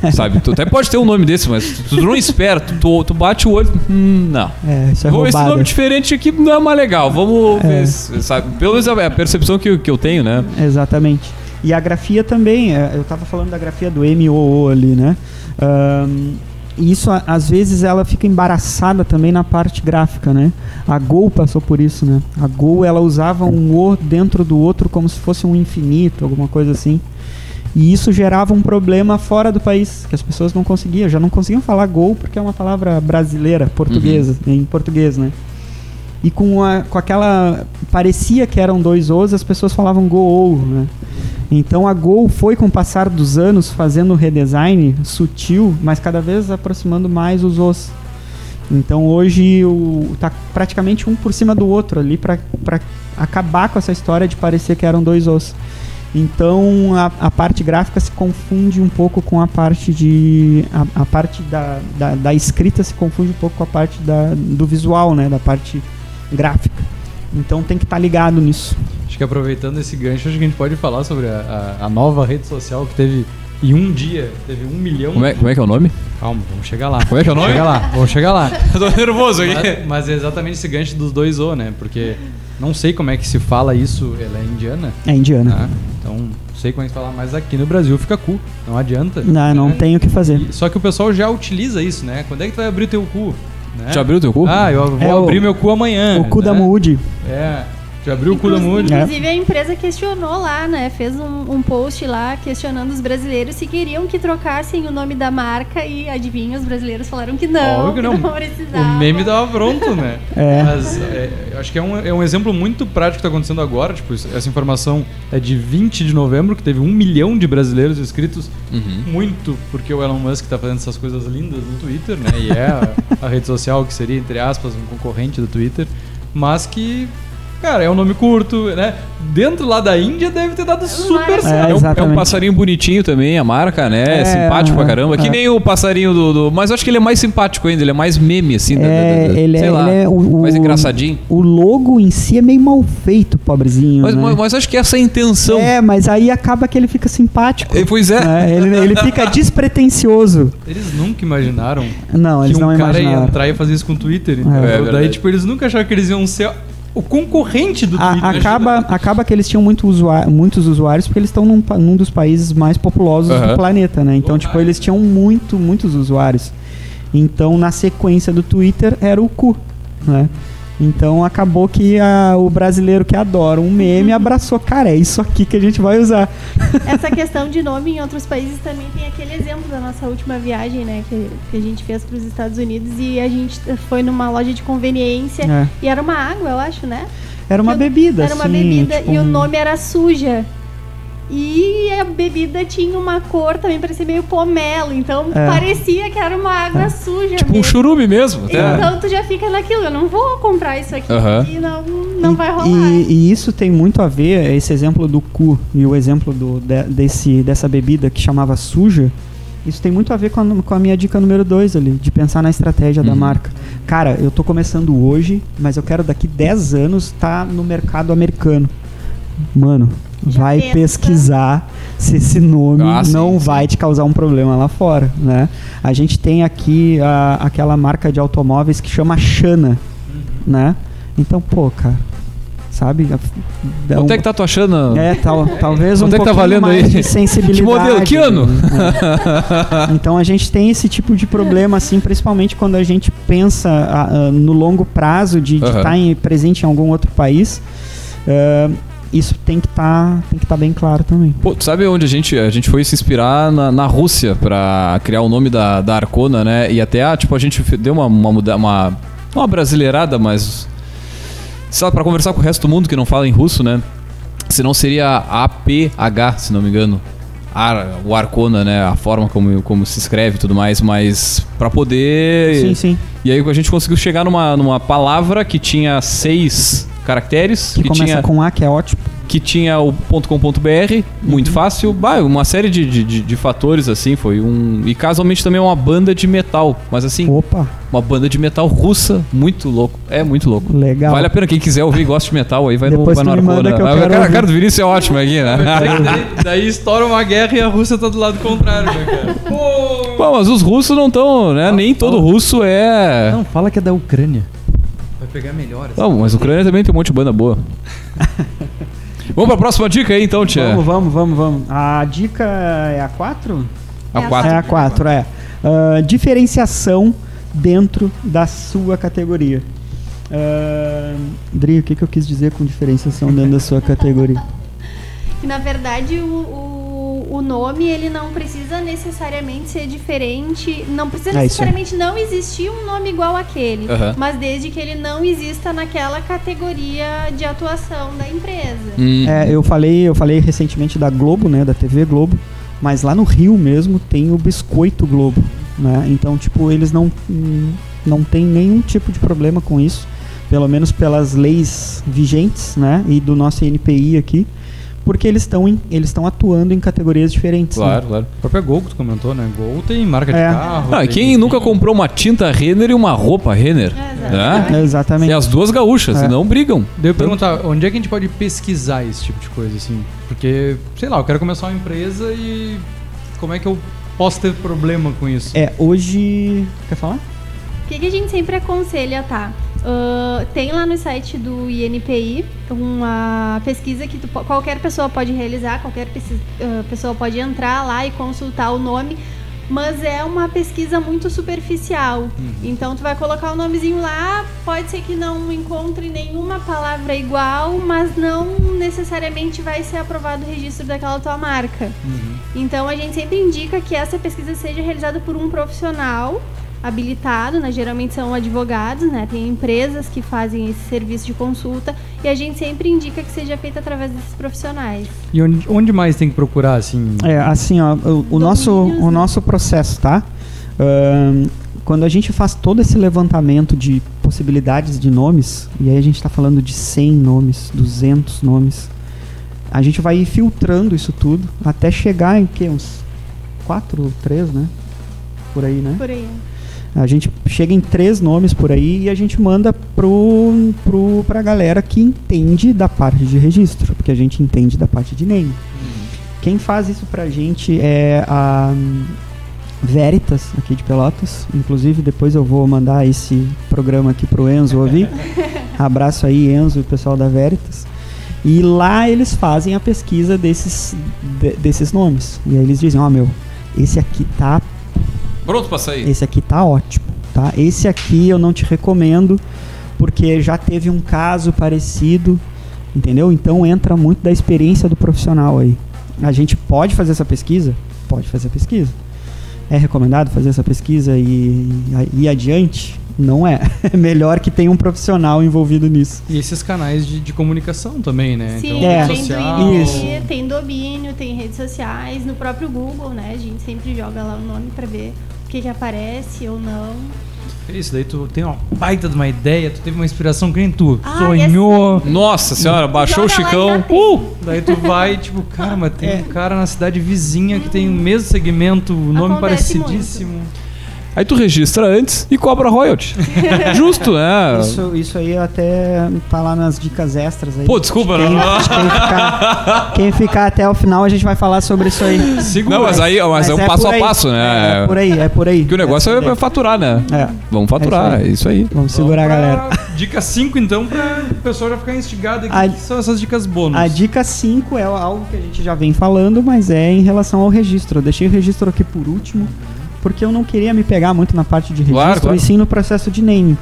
*laughs* Sabe? Tu até pode ter um nome desse, mas tu, não espera, tu, tu, bate o olho. Hum, não. É, isso é Vou, esse nome diferente aqui não é mais legal. Vamos É. ver, sabe? Pelo menos é a percepção que, que eu tenho, né? Exatamente. E a grafia também, é, eu tava falando da grafia do MOO ali, né? Ahn, e isso, às vezes, ela fica embaraçada também na parte gráfica, né? A Gol passou por isso, né? A Gol, ela usava um O dentro do outro como se fosse um infinito, alguma coisa assim. E isso gerava um problema fora do país, que as pessoas não conseguiam, já não conseguiam falar Gol porque é uma palavra brasileira, portuguesa, em português, né? E com, a, com aquela. Parecia que eram dois Os, as pessoas falavam Gol, né? Então a Gol foi, com o passar dos anos, fazendo um redesign sutil, mas cada vez aproximando mais os Os. Então hoje o, tá praticamente um por cima do outro ali para acabar com essa história de parecer que eram dois Os. Então a, a parte gráfica se confunde um pouco com a parte de. A, a parte da, da, da escrita se confunde um pouco com a parte da, do visual, né? Da parte gráfica. Então tem que estar ligado nisso. Acho que aproveitando esse gancho, acho que a gente pode falar sobre a, a- a nova rede social que teve em um dia, teve um milhão. Como é, como é que é o nome? Calma, vamos chegar lá. Como é que é o nome? Chegar lá, vamos chegar lá. *laughs* Eu tô nervoso Mas, mas é exatamente esse gancho dos dois O, né? Porque não sei como é que se fala isso, ela é indiana, É indiana. né? Então, não sei como é que fala, mas aqui no Brasil fica cu, não adianta. Não, não né? tem o que fazer. E- Só que o pessoal já utiliza isso, né? Quando é que tu vai abrir o teu cu? Né? Já abriu o teu cu? Ah, eu vou É o- abrir meu cu amanhã. o cu da né? Mood. É, já abriu o cu da Inclu- Mood. É. Inclusive a empresa questionou lá, né? Fez um, um post lá questionando os brasileiros se queriam que trocassem o nome da marca e adivinha, os brasileiros falaram que não, Óbvio que não. precisava. O meme tava pronto, né? *laughs* É. Mas é, eu acho que é um, é um exemplo muito prático que tá acontecendo agora. Tipo, essa informação é de 20 de novembro, que teve um milhão de brasileiros inscritos. Uhum. Muito porque o Elon Musk tá fazendo essas coisas lindas no Twitter, né? E é a, a rede social que seria, entre aspas, um concorrente do Twitter. Mas que, cara, é um nome curto, né? Dentro lá da Índia deve ter dado super É, certo. É um, é um passarinho bonitinho também, a marca, né? É, É, simpático pra é, caramba. Que é. nem o passarinho do, do- Mas eu acho que ele é mais simpático ainda, ele é mais meme, assim. da- da- É, da- da- ele, sei é, lá, ele é o, mais engraçadinho. O logo em si é meio mal feito, pobrezinho. Mas, né? mas, mas acho que essa é a intenção. É, mas aí acaba que ele fica simpático. É, Pois é. É, ele, ele fica *laughs* despretensioso. Eles nunca imaginaram Não, eles que um não cara ia imaginaram. entrar e fazer isso com o Twitter. É verdade. Daí, tipo, eles nunca acharam que eles iam ser o concorrente do A- Twitter. acaba, acaba que eles tinham muito usua- muitos usuários porque eles estão num, num dos países mais populosos Aham. do planeta, né? Então, tipo, eles tinham muito, muitos usuários. Então, na sequência do Twitter era o cu, né? Então acabou que a- o brasileiro que adora um meme abraçou, cara, é isso aqui que a gente vai usar. *laughs* Essa questão de nome em outros países também tem aquele exemplo da nossa última viagem, né? Que, que a gente fez para os Estados Unidos e a gente foi numa loja de conveniência É. e era uma água, eu acho, né? Era uma Que- bebida, Era uma assim, bebida tipo e o um- nome era suja. E a bebida tinha uma cor também, parecia meio pomelo. Então É. parecia que era uma água suja. Tipo um mesmo. churume mesmo. Até. Então tu já fica naquilo, eu não vou comprar isso aqui, e não, não e, vai rolar. E, e isso tem muito a ver, esse exemplo do cu e o exemplo do, de- desse, dessa bebida que chamava suja, isso tem muito a ver com a, com a minha dica número 2 ali, de pensar na estratégia da Uhum. marca. Cara, eu tô começando hoje, mas eu quero daqui 10 anos estar no mercado americano. Mano, Já vai pensa. pesquisar se esse nome Ah, sim, não sim. vai te causar um problema lá fora, né? A gente tem aqui a- aquela marca de automóveis que chama Xana, né? Então, pô, cara, sabe? Quanto um- é que tá tu achando? é, tal, talvez um é que tá pouquinho valendo mais aí? de sensibilidade. Que modelo? Que ano? né? Então a gente tem esse tipo de problema, assim, principalmente quando a gente pensa no longo prazo de estar presente em algum outro país. Ah, isso tem que estar tem que tá bem claro também. Pô, tu sabe onde a gente, a gente foi se inspirar na, na Rússia pra criar o nome da, da Arcona, né? E até, ah, tipo, a gente deu uma, uma, uma, uma brasileirada, mas. Sabe, pra conversar com o resto do mundo que não fala em russo, né? Senão seria APH, se não me engano. Ar, o Arcona, né? A forma como, como se escreve e tudo mais, mas pra poder. Sim, sim. E aí a gente conseguiu chegar numa, numa palavra que tinha seis caracteres, Que, que, começa tinha com A, que é ótimo. que tinha o .com.br, muito fácil, bah, uma série de, de, de- de fatores assim, foi um e casualmente também uma banda de metal, mas assim, Opa, uma banda de metal russa, muito louco, é muito louco. legal. Vale a pena quem quiser ouvir e gosta de metal aí vai Depois no vai no Arcona. que Ah, cara, a cara do Vinícius é ótimo aqui, né? *laughs* daí, *laughs* daí estoura uma guerra e a Rússia tá do lado contrário, né, cara? *laughs* Pô! Bom, mas os russos não estão, né? Nem todo russo é. Não, fala que é da Ucrânia. Pegar melhor. Não, mas a Ucrânia também tem um monte de banda boa. *laughs* Vamos pra próxima dica aí então, Tia. Vamos, vamos, vamos, vamos. A dica é a 4? A É a quatro. É a 4, é. Ah, diferenciação dentro da sua categoria. Uh, Dri, o que, que eu quis dizer com diferenciação dentro da sua categoria? *laughs* Que na verdade o, o, o nome ele não precisa necessariamente ser diferente, não precisa É necessariamente não existir um nome igual àquele, Aham. mas desde que ele não exista naquela categoria de atuação da empresa. Hum. É, eu falei, eu falei recentemente da Globo, né, da TV Globo, mas lá no Rio mesmo tem o Biscoito Globo, né? Então, tipo, eles não não tem nenhum tipo de problema com isso, pelo menos pelas leis vigentes, né, e do nosso NPI aqui, porque eles estão eles estão atuando em categorias diferentes. né? Claro, claro. A própria Gol que tu comentou, né? Gol tem marca de É. carro. Ah, tem- quem nunca comprou uma tinta Renner e uma roupa Renner? É, Né? exatamente. É, exatamente. E as duas gaúchas, É. não brigam. Devo perguntar, onde é que a gente pode pesquisar esse tipo de coisa, assim? Porque, sei lá, eu quero começar uma empresa e como é que eu posso ter problema com isso? É, hoje. Quer falar? O que, que a gente sempre aconselha, tá? Ah, tem lá no site do INPI uma pesquisa que tu qualquer pessoa pode realizar, qualquer ah, pessoa pode entrar lá e consultar o nome, mas é uma pesquisa muito superficial. Então tu vai colocar o nomezinho lá, pode ser que não encontre nenhuma palavra igual, mas não necessariamente vai ser aprovado o registro daquela tua marca. Então a gente sempre indica que essa pesquisa seja realizada por um profissional habilitado, né? geralmente são advogados, né? Tem empresas que fazem esse serviço de consulta e a gente sempre indica que seja feita através desses profissionais. E onde, onde mais tem que procurar, assim? É, assim, ó, o, o nosso, o né? nosso processo, tá? Ahn, quando a gente faz todo esse levantamento de possibilidades de nomes, e aí a gente tá falando de 100 nomes, 200 nomes, a gente vai filtrando isso tudo até chegar em que? Uns 4, 3, né? Por aí, né? Por aí. A gente chega em três nomes por aí e a gente manda pro, pro, pra galera que entende da parte de registro, porque a gente entende da parte de name. Quem faz isso pra gente é a Veritas, aqui de Pelotas. Inclusive, depois eu vou mandar esse programa aqui pro Enzo ouvir. *laughs* Abraço aí, Enzo e o pessoal da Veritas. E lá eles fazem a pesquisa desses, de- desses nomes. E aí eles dizem, ó meu, esse aqui tá Pronto pra sair. esse aqui tá ótimo, tá? Esse aqui eu não te recomendo porque já teve um caso parecido, entendeu? Então entra muito da experiência do profissional aí. A gente pode fazer essa pesquisa? Pode fazer a pesquisa. É recomendado fazer essa pesquisa e e ir adiante? Não é. *laughs* É melhor que tenha um profissional envolvido nisso. E esses canais de, de comunicação também, né? Sim, É. rede tem social. Twitter, Isso. tem domínio, tem redes sociais, no próprio Google, né? A gente sempre joga lá o nome pra ver o que, que aparece ou não. Isso, daí tu tem uma baita de uma ideia, tu teve uma inspiração que nem tu Ah, sonhou. Nossa senhora, baixou o Chicão. Uh! Daí tu vai, tipo, cara, mas tem É. um cara na cidade vizinha que tem o mesmo segmento, o nome Acontece parecidíssimo. Aí tu registra antes e cobra royalty. *laughs* Justo, né? Isso, isso aí até tá lá nas dicas extras aí. Pô, desculpa, quem, não. quem ficar, quem ficar até o final a gente vai falar sobre isso aí. Não, mas aí mas é um passo por a aí. passo, É, né? é por aí, é por aí. Porque o negócio é, é faturar, né? É, Vamos faturar, É é isso aí. vamos segurar a Vamos galera. pra Dica 5, então, pra o pessoal já ficar instigado aqui. A- que são essas dicas bônus? A dica 5 é algo que a gente já vem falando, mas é em relação ao registro. Eu deixei o registro aqui por último, porque eu não queria me pegar muito na parte de registro Claro, claro. e sim no processo de name.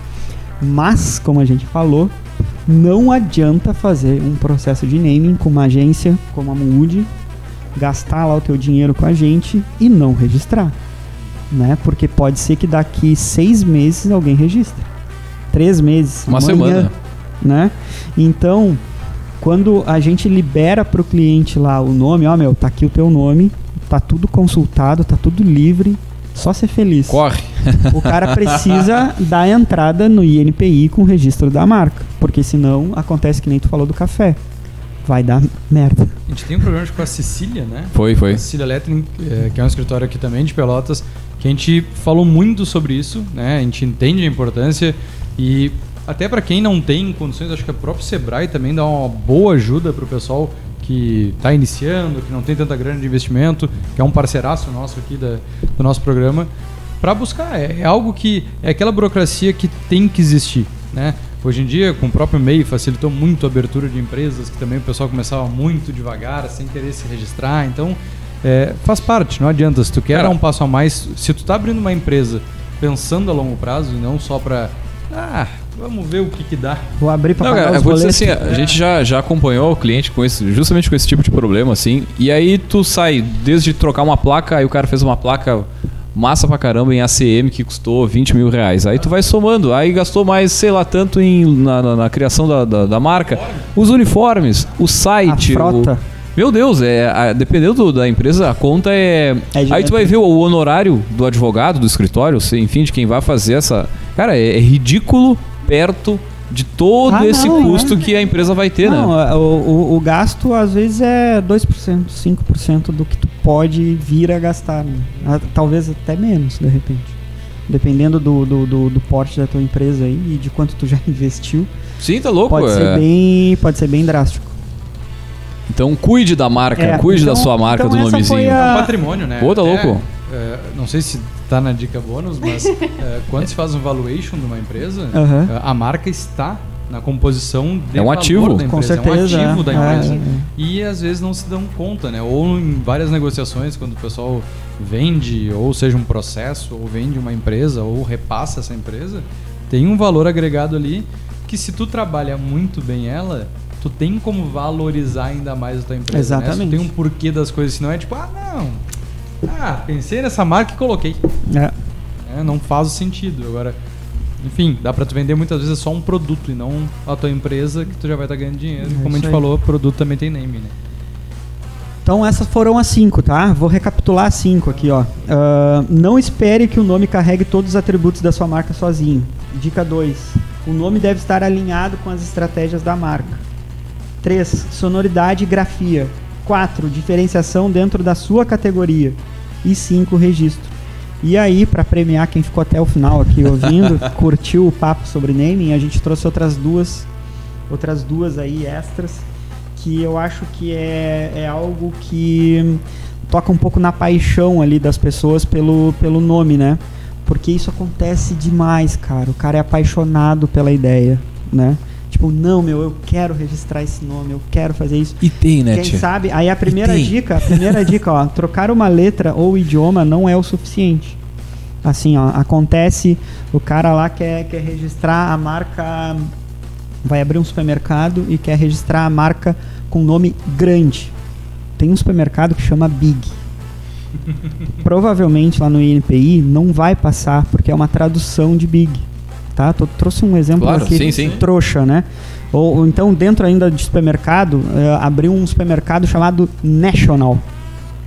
Mas, como a gente falou, Não adianta fazer um processo de naming com uma agência como a Mood, gastar lá o teu dinheiro com a gente e não registrar. Né? Porque pode ser que daqui seis meses alguém registre. Três meses. Uma amanhã, semana. Né? Então, quando a gente libera para o cliente lá o nome, ó meu, tá aqui o teu nome, tá tudo consultado, tá tudo livre, só ser feliz. Corre. O cara precisa *laughs* dar entrada no INPI com o registro da marca, porque senão acontece que nem tu falou do café. Vai dar merda. A gente tem um programa com a Cecília, né? Foi, foi. A Cecília Lettering, eh, que é um escritório aqui também de Pelotas, que a gente falou muito sobre isso, né? A gente entende a importância e até para quem não tem condições, acho que o próprio Sebrae também dá uma boa ajuda para o pessoal que está iniciando, que não tem tanta grana de investimento, que é um parceiraço nosso aqui da, do nosso programa, para buscar. É, é algo que é aquela burocracia que tem que existir, né? Hoje em dia, com o próprio MEI, facilitou muito a abertura de empresas, que também o pessoal começava muito devagar, sem querer se registrar. Então, é, faz parte, não adianta. Se tu quer dar um passo a mais, se tu tá abrindo uma empresa pensando a longo prazo e não só para ah, vamos ver o que que dá. Vou abrir para Não, pagar cara, os vou dizer boletos. assim, a gente já, já acompanhou o cliente com esse, justamente com esse tipo de problema, assim, e aí tu sai desde trocar uma placa, aí o cara fez uma placa massa pra caramba em ACM que custou 20 mil reais. Aí tu vai somando, aí gastou mais, sei lá, tanto em, na, na- na criação da, da, da marca, os uniformes, o a site, frota. o- Meu Deus, é, a- dependendo do- da empresa, a conta é. É aí tu vai ver o, o honorário do advogado, do escritório, enfim, de quem vai fazer essa. Cara, é, é ridículo perto de todo Ah, esse não, custo que a empresa vai ter, Não, né? o, o, o gasto às vezes é 2%, 5% do que tu pode vir a gastar. né? Talvez até menos, de repente. Dependendo do, do, do, do porte da tua empresa aí e de quanto tu já *laughs* investiu, Sim, tá louco. pode, é. ser bem, pode ser bem drástico. Então cuide da marca, É, cuide da então- sua marca, então do essa nomezinho. foi É a- um patrimônio, né? Pô, tá Até, louco. É, não sei se tá na dica bônus, mas é, *laughs* quando se faz um valuation de uma empresa, é, a marca está na composição de É um valor ativo. da empresa, Com certeza. é um ativo da é, empresa. é. E às vezes não se dão conta, né? Ou em várias negociações, quando o pessoal vende, ou seja um processo, ou vende uma empresa, ou repassa essa empresa, tem um valor agregado ali que se tu trabalha muito bem ela, tu tem como valorizar ainda mais a tua empresa. Né? Exatamente. Tu tem um porquê das coisas, senão é tipo, ah, não. Ah, pensei nessa marca e coloquei. É. É, não faz o sentido. Agora, enfim, dá pra tu vender muitas vezes só um produto e não a tua empresa que tu já vai estar ganhando dinheiro. É Como a gente aí. falou, produto também tem name, né? Então essas foram as cinco, tá? Vou recapitular as cinco aqui, ó. Ah, não espere que o nome carregue todos os atributos da sua marca sozinho. Dica 2. O nome deve estar alinhado com as estratégias da marca. 3. Sonoridade e grafia. 4. Diferenciação dentro da sua categoria. E 5. Registro. E aí, para premiar quem ficou até o final aqui ouvindo, *laughs* curtiu o papo sobre naming, a gente trouxe outras duas, outras duas aí extras que eu acho que é, é algo que toca um pouco na paixão ali das pessoas pelo, pelo nome, né? Porque isso acontece demais, cara. O cara é apaixonado pela ideia, né? Tipo, não, meu, eu quero registrar esse nome, eu quero fazer isso. E tem, né, Quem tia? sabe? Aí a primeira dica, a primeira *laughs* dica, ó, trocar uma letra ou idioma não é o suficiente. Assim, ó, acontece, o cara lá quer, quer registrar a marca, vai abrir um supermercado e quer registrar a marca com nome grande. Tem um supermercado que chama Big. *laughs* Provavelmente lá no INPI não vai passar porque é uma tradução de Big. Tá? Tô- trouxe um exemplo Claro, aqui sim, sim. trouxa, né? Ou, ou então dentro ainda de supermercado, eh, abriu um supermercado chamado National.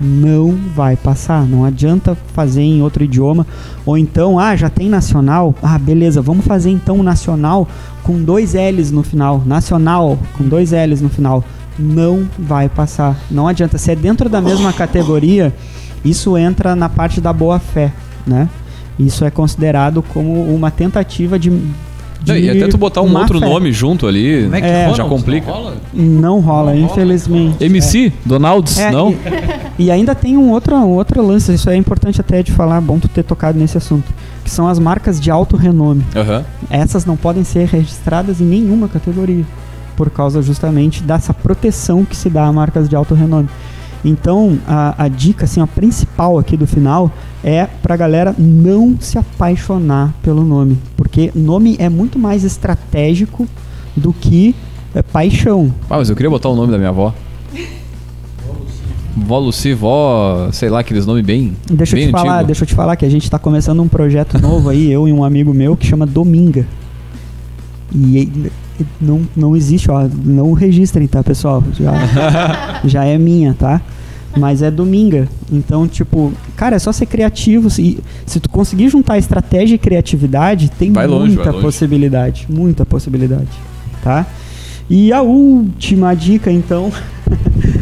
Não vai passar, não adianta fazer em outro idioma. Ou então, ah, já tem nacional. Ah, beleza, vamos fazer então nacional com dois L's no final. Nacional com dois L's no final. Não vai passar. Não adianta. Se é dentro da mesma categoria, isso entra na parte da boa fé, né? Isso é considerado como uma tentativa de. de Não, e até tu botar um outro fé. nome junto ali, Como é que É. Ronald, já complica. não rola? Não rola, Não rola? infelizmente. MC, Donalds, É, não? E, e ainda tem um outro, um outro lance, isso é importante até de falar, bom tu ter tocado nesse assunto, que são as marcas de alto renome. Aham. Essas não podem ser registradas em nenhuma categoria, por causa justamente dessa proteção que se dá a marcas de alto renome. Então, a, a dica assim, a principal aqui do final é pra galera não se apaixonar pelo nome, porque nome é muito mais estratégico do que é, paixão. Ah, mas eu queria botar o nome da minha avó. Vó Luci, vó, sei lá, aqueles nomes bem. Deixa eu bem te falar, antigo. deixa eu te falar que a gente tá começando um projeto novo aí, eu e um amigo meu que chama Dominga. E e- não, não existe, ó, não registrem, tá, pessoal? Já, *laughs* já é minha, tá? Mas é Dominga. Então, tipo, cara, é só ser criativo. Se, se tu conseguir juntar estratégia e criatividade, tem Vai longe, muita longe. possibilidade. Muita possibilidade, tá? E a última dica, então. *laughs*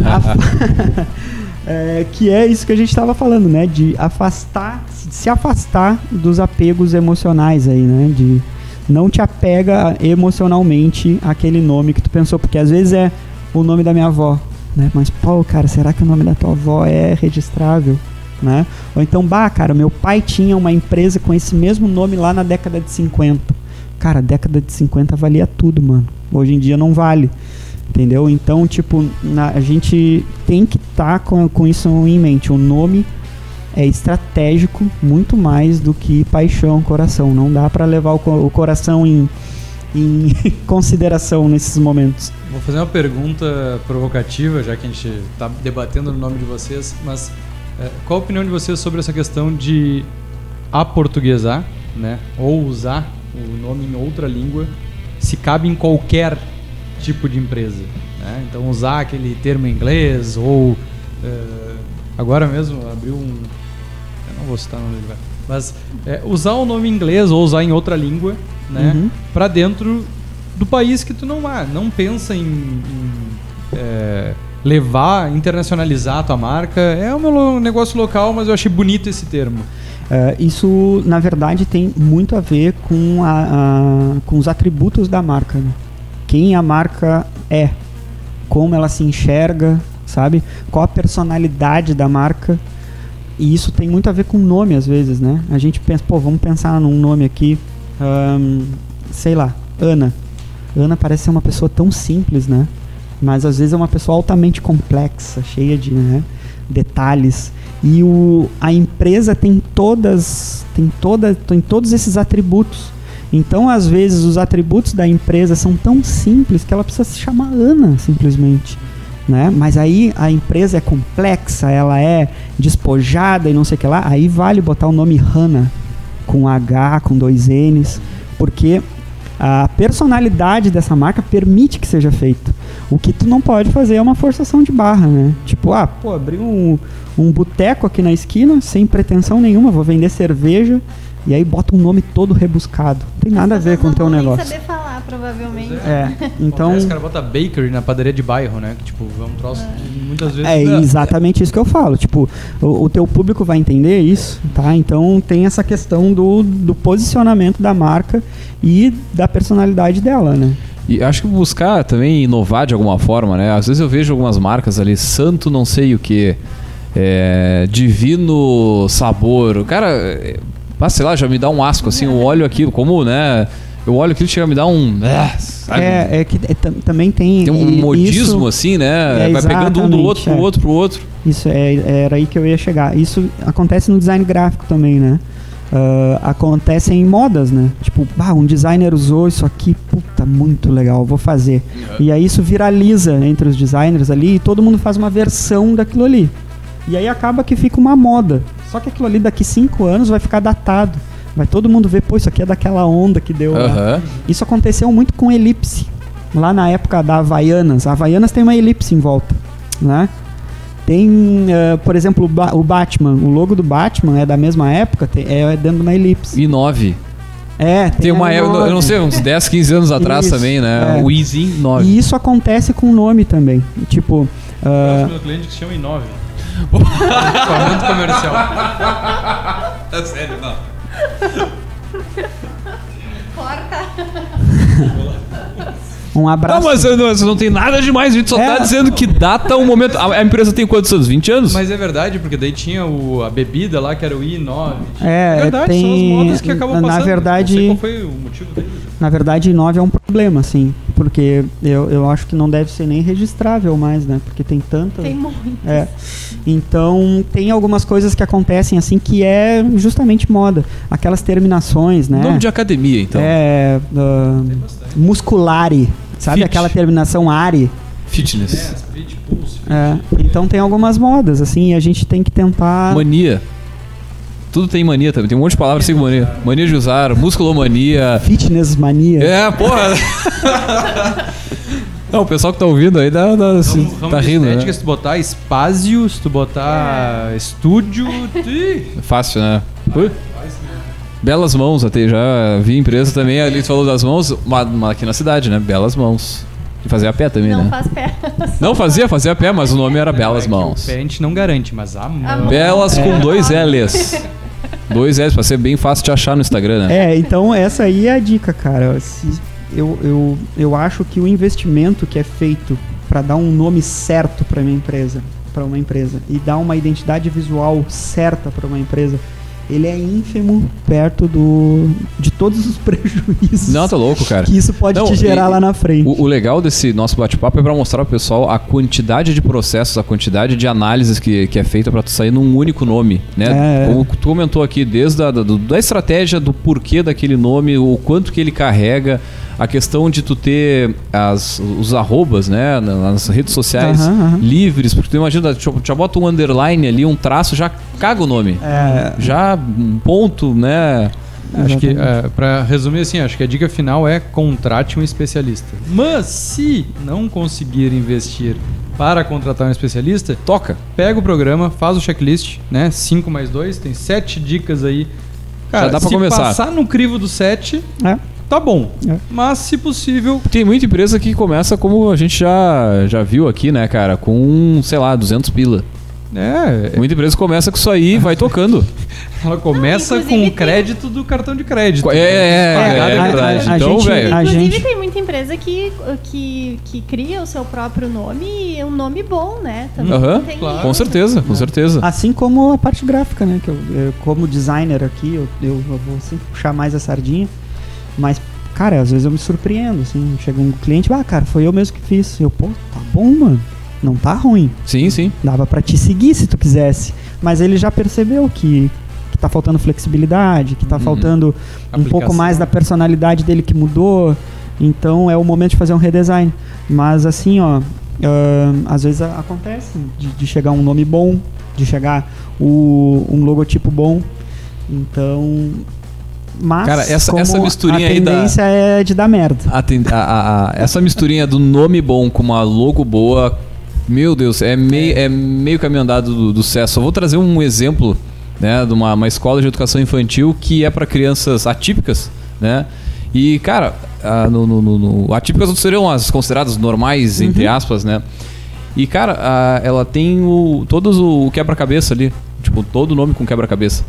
*laughs* é, que é isso que a gente estava falando, né? De afastar, se afastar dos apegos emocionais aí, né? De não te apega emocionalmente àquele nome que tu pensou, porque às vezes é o nome da minha avó, né? Mas, pô, cara, será que o nome da tua avó é registrável? Né? Ou então, bah, cara, meu pai tinha uma empresa com esse mesmo nome lá na década de 50. Cara, década de 50 valia tudo, mano. Hoje em dia não vale. Entendeu? Então, tipo, na- a gente tem que estar com, com isso em mente. O nome é estratégico muito mais do que paixão, coração. Não dá pra levar o coração em, em *laughs* consideração nesses momentos. Vou fazer uma pergunta provocativa, já que a gente está debatendo no nome de vocês, mas é, qual a opinião de vocês sobre essa questão de aportuguesar, né, ou usar o nome em outra língua, se cabe em qualquer tipo de empresa? Né? Então, usar aquele termo em inglês, ou é, agora mesmo abriu um. Não vou citar o nome do lugar. Mas é, usar o nome inglês ou usar em outra língua, né? Uhum. Pra dentro do país que tu não há. Não pensa em, em, é, levar, internacionalizar a tua marca. É um meu negócio local, mas eu achei bonito esse termo. É, isso, na verdade, tem muito a ver com, a, a- com os atributos da marca. né? Quem a marca é, como ela se enxerga, sabe? Qual a personalidade da marca. E isso tem muito a ver com nome, às vezes, né? A gente pensa, pô, vamos pensar num nome aqui, sei lá, Ana. Ana parece ser uma pessoa tão simples, né? Mas às vezes é uma pessoa altamente complexa, cheia de né, detalhes. E o, a empresa tem todas, tem toda, tem todos esses atributos. Então, às vezes, os atributos da empresa são tão simples que ela precisa se chamar Ana, simplesmente. Né? Mas aí a empresa é complexa, ela é despojada e não sei o que lá, aí vale botar o nome Hana com H, com dois N's, porque a personalidade dessa marca permite que seja feito. O que tu não pode fazer é uma forçação de barra, né? Tipo, ah, pô, abri um, um boteco aqui na esquina, sem pretensão nenhuma, vou vender cerveja, e aí bota um nome todo rebuscado. Não tem nada a ver com o teu negócio. saber falar, provavelmente. É, *laughs* então. Acontece, o cara bota bakery na padaria de bairro, né? Que, tipo, é um troço que muitas vezes... É exatamente isso que eu falo. Tipo, o, o teu público vai entender isso, tá? Então tem essa questão do, do posicionamento da marca e da personalidade dela, né? E acho que buscar também inovar de alguma forma, né? Às vezes eu vejo algumas marcas ali, santo não sei o que, divino sabor. O cara, é, ah, sei lá, já me dá um asco, assim, eu olho aquilo, como, né? Eu olho aquilo e chega a me dar um. sabe? É, é que é, tam- também tem. Tem um modismo, isso- assim, né? é, Vai pegando um do outro pro é. outro pro outro. Isso é, era aí que eu ia chegar. Isso acontece no design gráfico também, né? Acontece em modas, né? Tipo, ah, um designer usou isso aqui, puta, muito legal, vou fazer. E aí isso viraliza entre os designers ali e todo mundo faz uma versão daquilo ali. E aí acaba que fica uma moda. Só que aquilo ali daqui cinco anos vai ficar datado. Vai todo mundo ver, pô, isso aqui é daquela onda que deu. Aham. Isso aconteceu muito com elipse. Lá na época da Havaianas. A Havaianas tem uma elipse em volta, né? Tem, eh, por exemplo, o, Ba- o Batman. O logo do Batman é da mesma época, tem- é dentro de uma elipse. E 9. É, Tem a uma época, eu não sei, uns 10, 15 anos atrás Isso, também, né? é. O Easy 9. E isso acontece com o nome também. Tipo, ah, Próximo cliente que se chama Inove. Equipamento *laughs* comercial. É sério, não. Um Não, abraço. mas eu não, você não tem nada demais, a gente só É. tá dizendo que data o momento. A, a empresa tem quantos anos? 20 anos? Mas é verdade, porque daí tinha o, a bebida lá, que era o I9. É, verdade, tem- são as modas que acabam na passando. verdade- Não sei qual foi o motivo deles. Na verdade, 9 é um problema, assim, porque eu, eu acho que não deve ser nem registrável mais, né? Porque tem tanta. Tem muito. É. Então, tem algumas coisas que acontecem assim que é justamente moda. Aquelas terminações, né? Nome de academia, então. É. ah, musculare. Sabe Fit. aquela terminação are? Fitness. É. Então tem algumas modas, assim, e a gente tem que tentar. Mania. Tudo tem mania também. Tem um monte de palavras assim com mania. Mania de usar, musculomania. Fitness mania. É, porra. *laughs* Não, o pessoal que tá ouvindo aí dá, dá, Ramo- ramo tá rindo, né? estética, Se tu botar espásio, se tu botar estúdio. ih, Fácil, né? Ui. Belas mãos até, já vi empresa também, ali tu falou das mãos, uma, aqui na cidade, né? Belas mãos. E fazia a pé também, Não né? faz pé. Não fazia, fazia a pé, mas o nome era Belas é que Mãos. O pé a gente não garante, mas a mão. mão. Belas com É. dois L's. *laughs* Dois L's, pra ser bem fácil de achar no Instagram, né? É, então essa aí é a dica, cara. Eu, eu, eu acho que o investimento que é feito para dar um nome certo para minha empresa, para uma empresa e dar uma identidade visual certa para uma empresa, ele é ínfimo perto do de todos os *laughs* prejuízos Não, tá louco, cara. que isso pode Não, te gerar e- lá na frente. O, o legal desse nosso bate-papo é pra mostrar pro pessoal a quantidade de processos, a quantidade de análises que, que é feita pra tu sair num único nome, né? É. Como tu comentou aqui, desde a da, da estratégia do porquê daquele nome, o quanto que ele carrega, a questão de tu ter as, os arrobas, né, na- nas redes sociais Aham, aham. livres, porque tu imagina, já bota um underline ali, um traço, já caga o nome. É, Já um ponto, né? Acho que, é, pra resumir assim, acho que a dica final é contrate um especialista. Mas se não conseguir investir para contratar um especialista, Toca. pega o programa, faz o checklist, né? 5 mais 2, tem 7 dicas aí. Já dá pra se começar. passar no crivo do 7, é. tá bom. É. Mas se possível, Tem muita empresa que começa como a gente já, já viu aqui, né, cara? Com, sei lá, 200 pila. É, Muita empresa começa com isso aí e vai tocando. *laughs* ela começa Não, com o crédito do cartão de crédito. É, é, é, a- verdade. a então, gente- velho. a Inclusive, gente- tem muita empresa que, que, que cria o seu próprio nome e é um nome bom, né? Também Aham, tem claro. Com certeza, com certeza. Assim como a parte gráfica, né? Que eu, eu- como designer aqui, eu, eu, eu vou sempre puxar mais a sardinha. Mas, cara, às vezes eu me surpreendo, assim. Chega um cliente, ah, cara, foi eu mesmo que fiz. Eu, pô, tá bom, mano. Não tá ruim. Sim, sim. Dava pra te seguir se tu quisesse. Mas ele já percebeu que, que tá faltando flexibilidade, que tá Uhum. faltando um pouco Aplicação. mais da personalidade dele que mudou. Então é o momento de fazer um redesign. Mas assim, ó, ahn, às vezes acontece de, de chegar um nome bom, de chegar o, um logotipo bom. Então. Mas Cara, essa- essa misturinha a aí da- tendência é de dar merda. A- a- a- essa misturinha do nome bom com uma logo boa, meu Deus, é meio, é meio caminho andado do, do sucesso. Eu vou trazer um exemplo né, de uma, uma escola de educação infantil que é para crianças atípicas, né? E, cara, a- no, no- no- atípicas seriam as consideradas normais, entre aspas, né? E, cara, a- ela tem o, todos o, o quebra-cabeça ali. Tipo, todo nome com quebra-cabeça.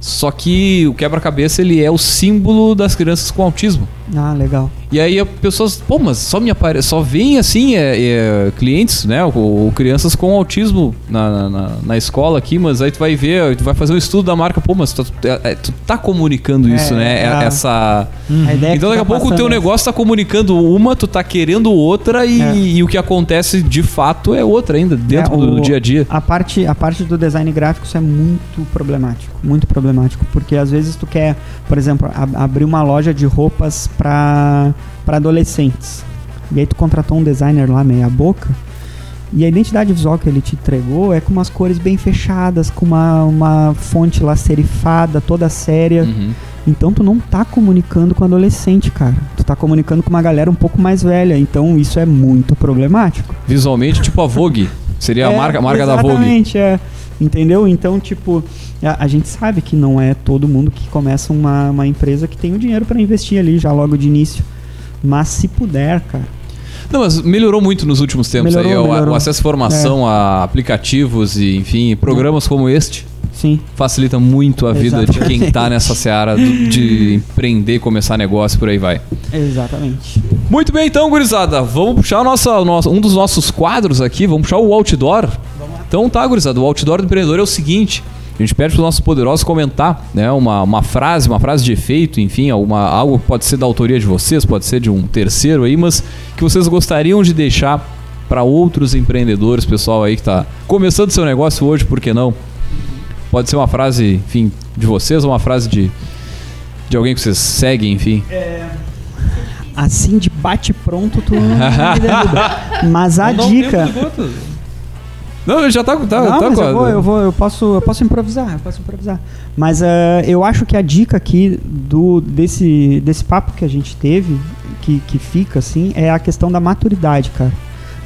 Só que o quebra-cabeça ele é o símbolo das crianças com autismo. Ah, legal. E aí as pessoas, pô, mas só me apare... só vem assim é, é, clientes, né, ou, ou crianças com autismo na, na, na escola aqui, mas aí tu vai ver, tu vai fazer um estudo da marca, pô, mas tu, é, é, tu tá comunicando isso, É, né? é. Essa. Ideia é Então tu daqui a tá pouco o teu negócio tá comunicando uma, tu tá querendo outra e, e o que acontece de fato é outra ainda, dentro do, o- do dia a dia. A parte, a parte do design gráfico isso é muito problemático, muito problemático, porque às vezes tu quer, por exemplo, ab- abrir uma loja de roupas para adolescentes. E aí tu contratou um designer lá meia boca, e a identidade visual que ele te entregou é com umas cores bem fechadas, com uma, uma fonte lá serifada, toda séria. Uhum. Então tu não tá comunicando com adolescente, cara. Tu tá comunicando com uma galera um pouco mais velha. Então isso é muito problemático. Visualmente, tipo a Vogue. Seria a É, marca, a marca da Vogue. Exatamente, é. Entendeu? Então, tipo, a, a gente sabe que não é todo mundo que começa uma, uma empresa que tem o dinheiro para investir ali já logo de início. Mas se puder, cara. Não, mas melhorou muito nos últimos tempos aí. Melhorou, O, melhorou. É. o acesso à formação a aplicativos e, enfim, programas como este Sim. facilita muito a vida de quem Exatamente. tá nessa seara do- de empreender, começar negócio por aí vai. Exatamente. Muito bem, então, gurizada, vamos puxar nossa, o nosso- um dos nossos quadros aqui, vamos puxar o outdoor. Então tá, gurizada, o outdoor do empreendedor é o seguinte. A gente pede para os nossos poderosos comentar né, uma, uma frase, uma frase de efeito, enfim, alguma, algo que pode ser da autoria de vocês, pode ser de um terceiro aí, mas que vocês gostariam de deixar para outros empreendedores, pessoal aí que está começando seu negócio hoje, por que não? Pode ser uma frase, enfim, de vocês ou uma frase de, de alguém que vocês seguem, enfim. Assim de bate pronto, tu me *laughs* derruba. Mas a um dica. Não, já tá, tá, não, tá mas eu, vou, eu, vou, eu, posso, eu posso improvisar, eu posso improvisar. Mas eh, eu acho que a dica aqui do, desse, desse papo que a gente teve, que, que fica assim, é a questão da maturidade, cara.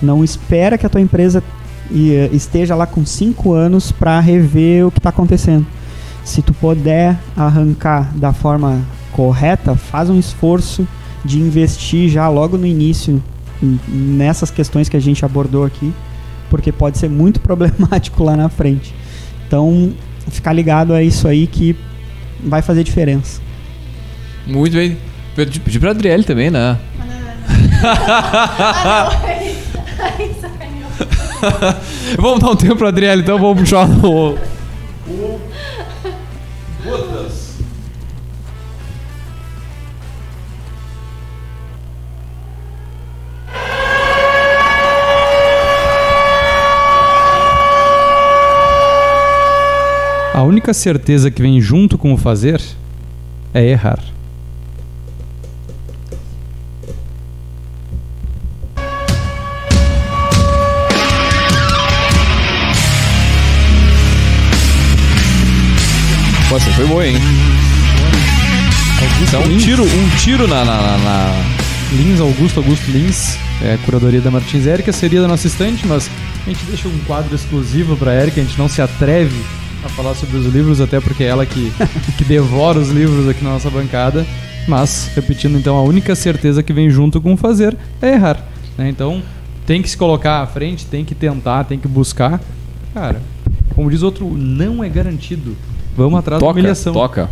Não espera que a tua empresa eh, esteja lá com 5 anos para rever o que está acontecendo. Se tu puder arrancar da forma correta, faz um esforço de investir já logo no início nessas questões que a gente abordou aqui, porque pode ser muito *laughs* problemático lá na frente. Então, ficar ligado a isso aí que vai fazer diferença. Muito bem. Pedi, pedi pra Adriele também, né? Ah, não. Ai, *laughs* sacaneou. vamos dar um tempo pra Adriele, então vamos puxar o. A única certeza que vem junto com o fazer é errar. Poxa, foi boa, hein? Isso é um Lins. tiro, um tiro na. na, na- na- Lins, Augusto, Augusto Lins, é curadoria da Martins Érica, seria da nossa estante, mas a gente deixa um quadro exclusivo para Érica, a gente não se atreve a falar sobre os livros, até porque é ela que, que devora os livros aqui na nossa bancada. Mas, repetindo então, a única certeza que vem junto com o fazer é errar. né? Então, tem que se colocar à frente, tem que tentar, tem que buscar. Cara, como diz outro, não é garantido. Vamos atrás da Toca, humilhação. toca.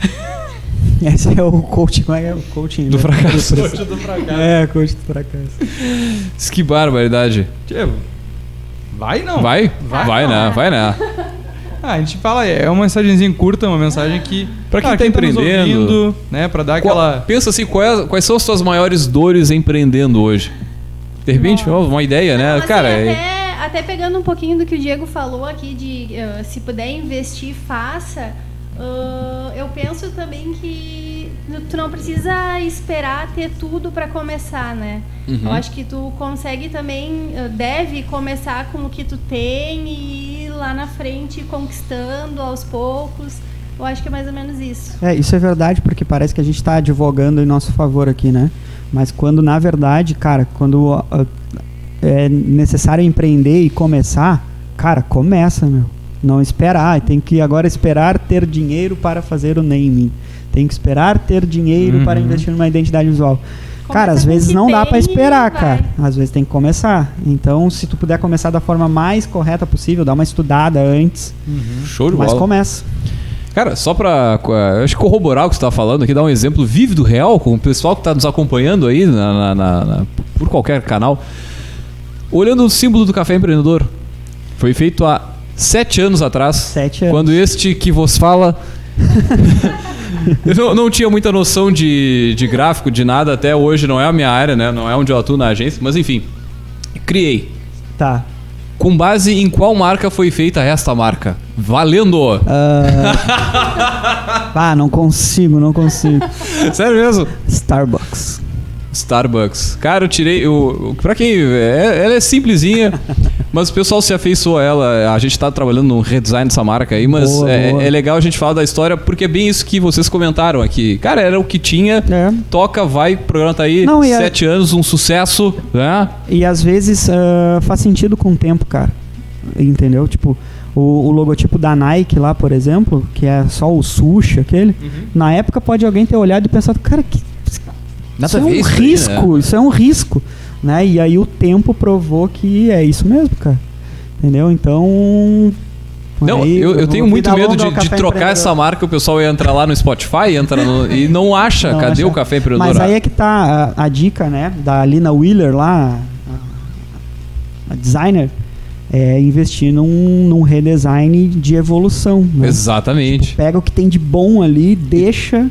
*laughs* Esse é o coaching, é é o coaching Do né? fracasso. do fracasso. É, coach do fracasso. Isso Que barbaridade. Vai não. Vai? Vai, Vai, não. né? Vai, né? Ah, a gente fala, é uma mensagenzinha curta, uma mensagem que. Pra quem ah, tá nos empreendendo. ouvindo, né? Pra dar Qual- aquela. pensa assim, qual é- quais são as suas maiores dores empreendendo hoje? De repente, uma ideia, né? Não, assim, Cara, é- até, até pegando um pouquinho do que o Diego falou aqui de eh, se puder investir, faça. ah, eu penso também que tu não precisa esperar ter tudo para começar, né? Uhum. Eu acho que tu consegue também, eh, deve começar com o que tu tem e ir lá na frente conquistando aos poucos. Eu acho que é mais ou menos isso. É, isso é verdade, porque parece que a gente está advogando em nosso favor aqui, né? Mas quando, na verdade, cara, quando é necessário empreender e começar, cara, começa, meu. Não esperar. Tem que agora esperar ter dinheiro para fazer o naming. Tem que esperar ter dinheiro Uhum. para investir numa identidade visual. cara, às vezes não dá para esperar, vai. cara. Às vezes tem que começar. Então, se tu puder começar da forma mais correta possível, dá uma estudada antes, show de mas bola. começa. Cara, só pra co- eh, acho que corroborar o que você tá falando aqui, dar um exemplo vívido, real, com o pessoal que tá nos acompanhando aí na, na- na- na- por qualquer canal. Olhando o símbolo do café empreendedor, foi feito há sete anos atrás. Sete anos. Quando este que vos fala. *laughs* eu não, não tinha muita noção de, de gráfico, de nada, até hoje não é a minha área, né? Não é onde eu atuo na agência, mas enfim. Criei. Tá. Com base em qual marca foi feita esta marca? Valendo! Ah, *laughs* ah, não consigo, não consigo. Sério mesmo? Starbucks. Starbucks. Cara, eu tirei. Eu- pra quem. é- ela é simplesinha, mas o pessoal se afeiçoou a ela. A gente tá trabalhando no redesign dessa marca aí, mas Boa, é, boa. é legal a gente falar da história porque é bem isso que vocês comentaram aqui. Cara, era o que tinha. É. Toca, vai, o programa tá aí. Não, e a- sete anos, um sucesso, né? E às vezes ah, faz sentido com o tempo, cara. Entendeu? Tipo, o, o logotipo da Nike lá, por exemplo, que é só o sushi, aquele. Uhum. Na época pode alguém ter olhado e pensado, cara, que, isso é um aí, risco, né? isso é um risco. Né? E aí o tempo provou que é isso mesmo, cara. Entendeu? Então. Não, aí, eu, eu tenho muito medo de, de trocar essa marca, o pessoal entra lá no Spotify entra no- e não acha. Não cadê acha. o café empreendedor? Mas aí é que tá a, a dica, né, da Lina Wheeler lá, a, designer, é investir num, num redesign de evolução. Né? Exatamente. Pega o que tem de bom ali, deixa,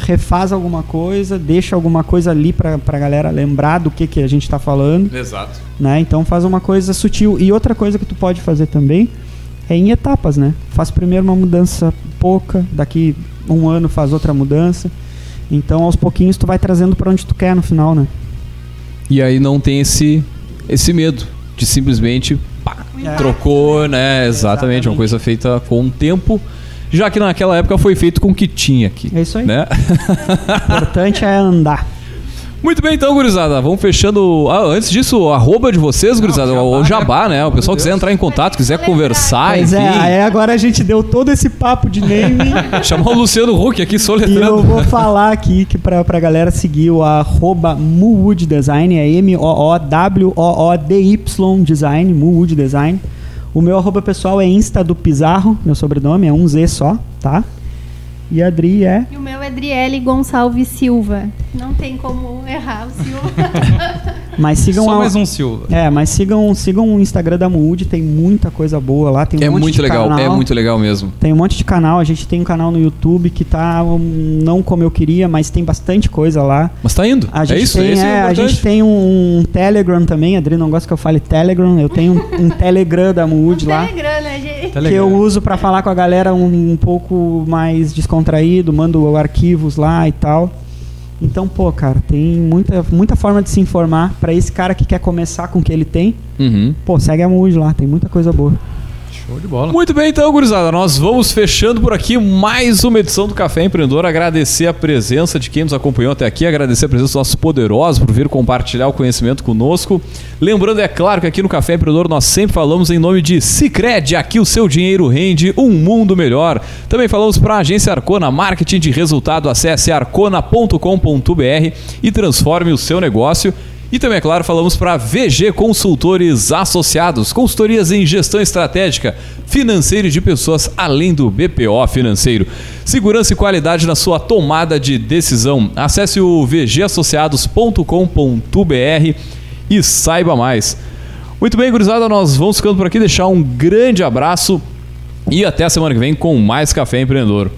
refaz alguma coisa, deixa alguma coisa ali pra, pra galera lembrar do que, que a gente tá falando, Exato. né? Então faz uma coisa sutil. E outra coisa que tu pode fazer também é em etapas, né? Faz primeiro uma mudança pouca, daqui um ano faz outra mudança. Então aos pouquinhos tu vai trazendo pra onde tu quer no final, né? E aí não tem esse, esse medo de simplesmente pá, É. trocou, né? Exatamente, uma Exatamente. coisa feita com o tempo, já que naquela época foi feito com o que tinha aqui. É isso aí. Né? O importante é andar. *laughs* Muito bem, então, gurizada. Vamos fechando. Ah, antes disso, o arroba de vocês, gurizada. jabá, o jabá, né? O pessoal quiser entrar em contato, quiser conversar, Pois enfim. é, aí agora a gente deu todo esse papo de naming. *laughs* Chamar o Luciano Huck aqui E eu soletrando. vou falar aqui que pra, pra galera seguir o arroba Design, é M-O-O-W-O-O-D-Y Design, Moowood Design. O meu arroba pessoal é Insta do Pizarro, meu sobrenome é um Z só, tá? E a Adri é. E o meu é Driele Gonçalves Silva. Não tem como errar o Silva. *laughs* Mas sigam Só a- mais um Silva. É, mas sigam, sigam o Instagram da Moowood, tem muita coisa boa lá, tem um É monte muito de legal, canal. é muito legal mesmo. Tem um monte de canal, a gente tem um canal no YouTube que tá um, não como eu queria, mas tem bastante coisa lá. Mas tá indo. A gente é isso, tem, é isso é, a gente tem um, Telegram também, a Adri não gosta que eu fale Telegram, eu tenho um, um Telegram da Mood Um lá. Telegram, né, gente? Que eu uso pra falar com a galera um, um pouco mais descontraído, mando arquivos lá e tal. Então, pô, cara, tem muita, muita forma de se informar pra esse cara que quer começar com o que ele tem. Uhum. Pô, segue a Mood lá, tem muita coisa boa. De bola. Muito bem, então, gurizada. Nós vamos fechando por aqui mais uma edição do Café Empreendedor. Agradecer a presença de quem nos acompanhou até aqui, agradecer a presença dos nossos poderosos por vir compartilhar o conhecimento conosco. Lembrando, é claro, que aqui no Café Empreendedor nós sempre falamos em nome de Cicred. Aqui o seu dinheiro rende um mundo melhor. Também falamos para a agência Arcona Marketing de Resultado. Acesse arcona.com.br e transforme o seu negócio. E também, é claro, falamos para VG Consultores Associados, consultorias em gestão estratégica, financeira de pessoas, além do BPO financeiro. Segurança e qualidade na sua tomada de decisão. Acesse o vgassociados.com.br e saiba mais. Muito bem, gurizada, nós vamos ficando por aqui. Deixar um grande abraço e até a semana que vem com mais Café Empreendedor.